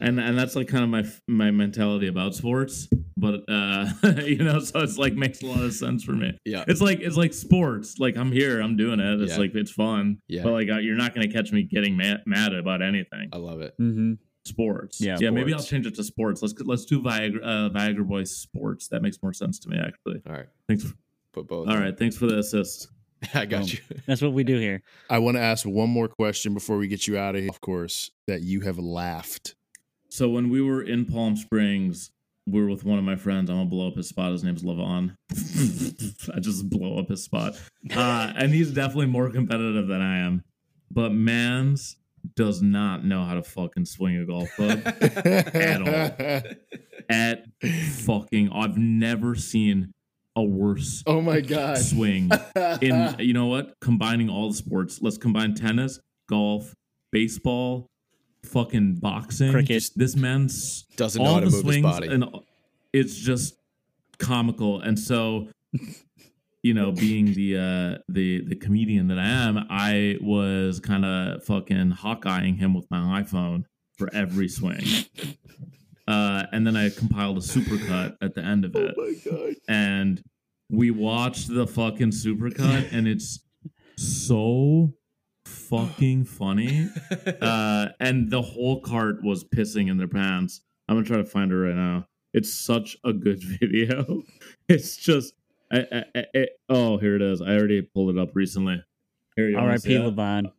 [SPEAKER 5] and and that's like kind of my my mentality about sports, but uh you know, so it's like makes a lot of sense for me.
[SPEAKER 2] Yeah.
[SPEAKER 5] It's like it's like sports. Like I'm here, I'm doing it. It's
[SPEAKER 2] Yeah.
[SPEAKER 5] like it's fun.
[SPEAKER 2] Yeah.
[SPEAKER 5] But like uh, you're not gonna catch me getting mad, mad about anything.
[SPEAKER 2] I love it.
[SPEAKER 1] Mm-hmm.
[SPEAKER 5] Sports.
[SPEAKER 1] Yeah,
[SPEAKER 5] Yeah. Maybe I'll change it to sports. Let's let's do Viagra uh, Viagra Boys sports. That makes more sense to me actually.
[SPEAKER 2] All right.
[SPEAKER 5] Thanks. For,
[SPEAKER 2] Put both.
[SPEAKER 5] all right. Thanks for the assist.
[SPEAKER 2] I got
[SPEAKER 1] Boom.
[SPEAKER 2] you.
[SPEAKER 1] That's what we do here.
[SPEAKER 3] I want to ask one more question before we get you out of here. Of course, that you have laughed.
[SPEAKER 5] So when we were in Palm Springs, we were with one of my friends. I'm gonna blow up his spot. His name's Levon. I just blow up his spot, uh, and he's definitely more competitive than I am. But man's does not know how to fucking swing a golf club at all. At fucking, I've never seen a worse
[SPEAKER 3] Oh my god.
[SPEAKER 5] swing in you know what combining all the sports let's combine tennis golf baseball fucking boxing
[SPEAKER 1] Cricket.
[SPEAKER 5] this man's
[SPEAKER 2] Doesn't know how to move his body.
[SPEAKER 5] and it's just comical and so you know being the uh the the comedian that i am i was kind of fucking hawkeyeing him with my iphone for every swing uh and then i compiled a supercut at the end of it
[SPEAKER 3] Oh my god.
[SPEAKER 5] and we watched the fucking supercut and it's so fucking funny uh and the whole cart was pissing in their pants i'm gonna try to find her right now it's such a good video it's just I, I, I, I- oh here it is i already pulled it up recently here you wanna
[SPEAKER 1] R.I.P. Levon.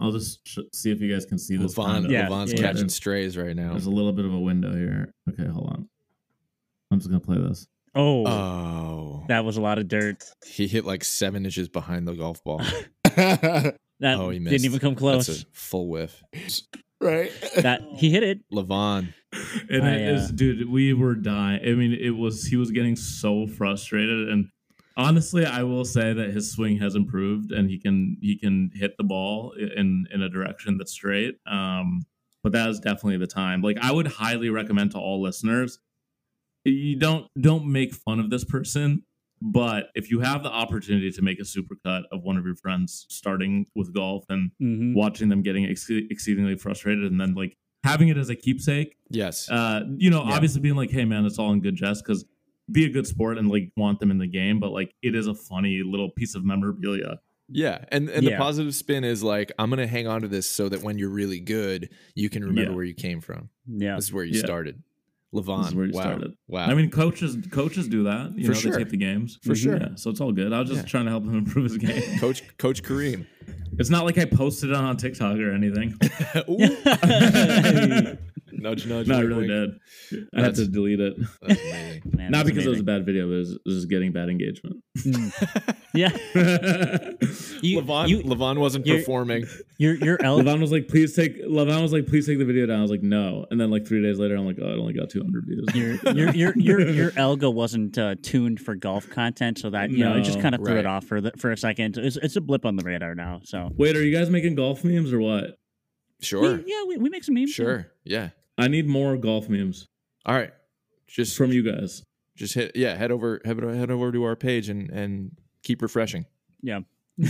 [SPEAKER 5] i'll just sh- see if you guys can see this
[SPEAKER 2] Levon,
[SPEAKER 5] kinda.
[SPEAKER 1] Yeah,
[SPEAKER 2] Levon's
[SPEAKER 1] yeah.
[SPEAKER 2] catching strays right now.
[SPEAKER 5] there's a little bit of a window here okay hold on i'm just gonna play this
[SPEAKER 1] Oh,
[SPEAKER 2] Oh,
[SPEAKER 1] that was a lot of dirt.
[SPEAKER 2] he hit like seven inches behind the golf ball.
[SPEAKER 1] That
[SPEAKER 2] Oh, he missed.
[SPEAKER 1] didn't even come close.
[SPEAKER 2] That's a full whiff.
[SPEAKER 3] right.
[SPEAKER 1] that he hit it.
[SPEAKER 2] Levon,
[SPEAKER 5] and
[SPEAKER 1] I,
[SPEAKER 5] it is,
[SPEAKER 1] uh,
[SPEAKER 5] dude, we were dying. I mean, it was he was getting so frustrated, and honestly, I will say that his swing has improved, and he can he can hit the ball in in a direction that's straight. Um, but that is definitely the time. Like, I would highly recommend to all listeners, you don't don't make fun of this person. But if you have the opportunity to make a supercut of one of your friends starting with golf and
[SPEAKER 1] hmm
[SPEAKER 5] watching them getting ex- exceedingly frustrated, and then like having it as a keepsake,
[SPEAKER 2] yes,
[SPEAKER 5] uh, you know,
[SPEAKER 1] Yeah.
[SPEAKER 5] obviously being like, hey man, it's all in good jest because be a good sport and like want them in the game, but like it is a funny little piece of memorabilia.
[SPEAKER 2] yeah, and and the positive spin is like I'm gonna hang on to this so that when you're really good, you can remember
[SPEAKER 5] Yeah.
[SPEAKER 2] where you came from.
[SPEAKER 1] Yeah.
[SPEAKER 2] This is where you
[SPEAKER 5] Yeah.
[SPEAKER 2] started. Levon,
[SPEAKER 5] This is where you
[SPEAKER 2] wow,
[SPEAKER 5] started.
[SPEAKER 2] wow.
[SPEAKER 5] I mean, coaches coaches do that. You
[SPEAKER 2] For
[SPEAKER 5] know,
[SPEAKER 2] sure.
[SPEAKER 5] they take the games
[SPEAKER 2] For mhm. sure.
[SPEAKER 5] Yeah, so it's all good. I was just
[SPEAKER 2] Yeah.
[SPEAKER 5] trying to help him improve his game.
[SPEAKER 2] Coach Coach Kareem.
[SPEAKER 5] it's not like I posted it on TikTok or anything.
[SPEAKER 2] nudge, nudge.
[SPEAKER 5] no, I really
[SPEAKER 2] wink.
[SPEAKER 5] did. I had to delete it.
[SPEAKER 2] That's.
[SPEAKER 1] Man,
[SPEAKER 5] not
[SPEAKER 1] that's
[SPEAKER 5] because it was a bad video, but it was, it was just getting bad engagement.
[SPEAKER 1] Yeah. You-
[SPEAKER 2] Levon,
[SPEAKER 1] you-
[SPEAKER 2] Levon wasn't
[SPEAKER 1] you're-
[SPEAKER 2] performing.
[SPEAKER 1] Your your L
[SPEAKER 5] Levon was like, "Please take." Levon was like, "Please take the video down." I was like, "No." And then like three days later, I'm like, "Oh, it only got 200 views."
[SPEAKER 1] your your your your your algo wasn't uh, tuned for golf content, so that you know it just kind of threw
[SPEAKER 2] right.
[SPEAKER 1] it off for the, for a second. It's, it's a blip on the radar now. So
[SPEAKER 5] Wait, are you guys making golf memes or what?
[SPEAKER 2] Sure,
[SPEAKER 1] We- yeah, we, we make some memes. yeah.
[SPEAKER 2] sure, yeah.
[SPEAKER 5] I need more golf memes
[SPEAKER 2] All right, just
[SPEAKER 5] from you guys.
[SPEAKER 2] just hit yeah. Head over head, over- head over to our page and and keep refreshing.
[SPEAKER 1] Yeah.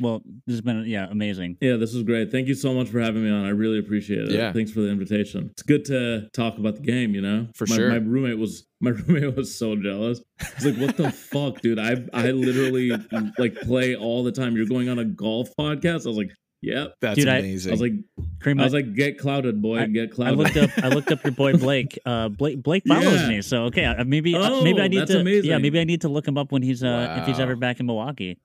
[SPEAKER 1] well, this has been yeah amazing.
[SPEAKER 5] Yeah, this was great. Thank you so much for having me on. I really appreciate it.
[SPEAKER 2] Yeah.
[SPEAKER 5] Thanks for the invitation. It's good to talk about the game, you know?
[SPEAKER 2] For
[SPEAKER 5] my,
[SPEAKER 2] sure.
[SPEAKER 5] My roommate was my roommate was so jealous. He's like, what the fuck, dude? I I literally like play all the time. You're going on a golf podcast? I was like, Yep.
[SPEAKER 2] That's
[SPEAKER 1] Dude,
[SPEAKER 2] amazing.
[SPEAKER 5] I was like
[SPEAKER 1] Cream,
[SPEAKER 5] I was like, get clouded, boy, get clouded.
[SPEAKER 1] I
[SPEAKER 5] clouded.
[SPEAKER 1] looked up I looked up your boy Blake. Uh, Blake Blake follows
[SPEAKER 5] Yeah.
[SPEAKER 1] me, so okay, uh, maybe uh,
[SPEAKER 5] Oh,
[SPEAKER 1] maybe I need to
[SPEAKER 5] amazing.
[SPEAKER 1] yeah maybe I need to look him up when he's uh if he's ever back in Milwaukee.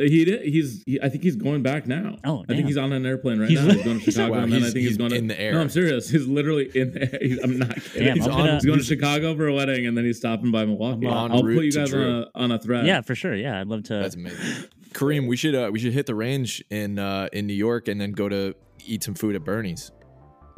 [SPEAKER 5] He did. He's. He, I think he's going back now.
[SPEAKER 1] Oh,
[SPEAKER 5] I think he's on an airplane right
[SPEAKER 1] He's
[SPEAKER 5] now.
[SPEAKER 1] li-
[SPEAKER 5] He's going to Chicago,
[SPEAKER 2] Wow,
[SPEAKER 5] and then I think he's,
[SPEAKER 2] he's
[SPEAKER 5] going to,
[SPEAKER 2] in the air.
[SPEAKER 5] No, I'm serious. He's literally in the. He's, I'm not kidding.
[SPEAKER 1] Damn,
[SPEAKER 5] he's,
[SPEAKER 2] on-
[SPEAKER 1] gonna,
[SPEAKER 5] he's going to Chicago for a wedding, and then he's stopping by Milwaukee. I'll put you guys on a on a thread.
[SPEAKER 1] yeah for sure. Yeah, I'd love to.
[SPEAKER 2] That's amazing. Kareem, we should uh, we should hit the range in uh, in New York and then go to eat some food at Bernie's.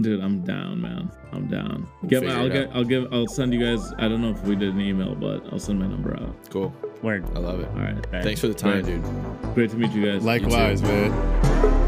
[SPEAKER 5] dude, I'm down, man. I'm down.
[SPEAKER 2] We'll
[SPEAKER 5] Get my, I'll get.
[SPEAKER 2] out.
[SPEAKER 5] I'll give. I'll send you guys. I don't know if we did an email, but I'll send my number out.
[SPEAKER 2] Cool.
[SPEAKER 1] Word.
[SPEAKER 2] I love it.
[SPEAKER 5] All right.
[SPEAKER 1] Okay.
[SPEAKER 2] Thanks for the time,
[SPEAKER 5] Great.
[SPEAKER 2] dude.
[SPEAKER 5] Great to meet you guys.
[SPEAKER 3] Likewise, man.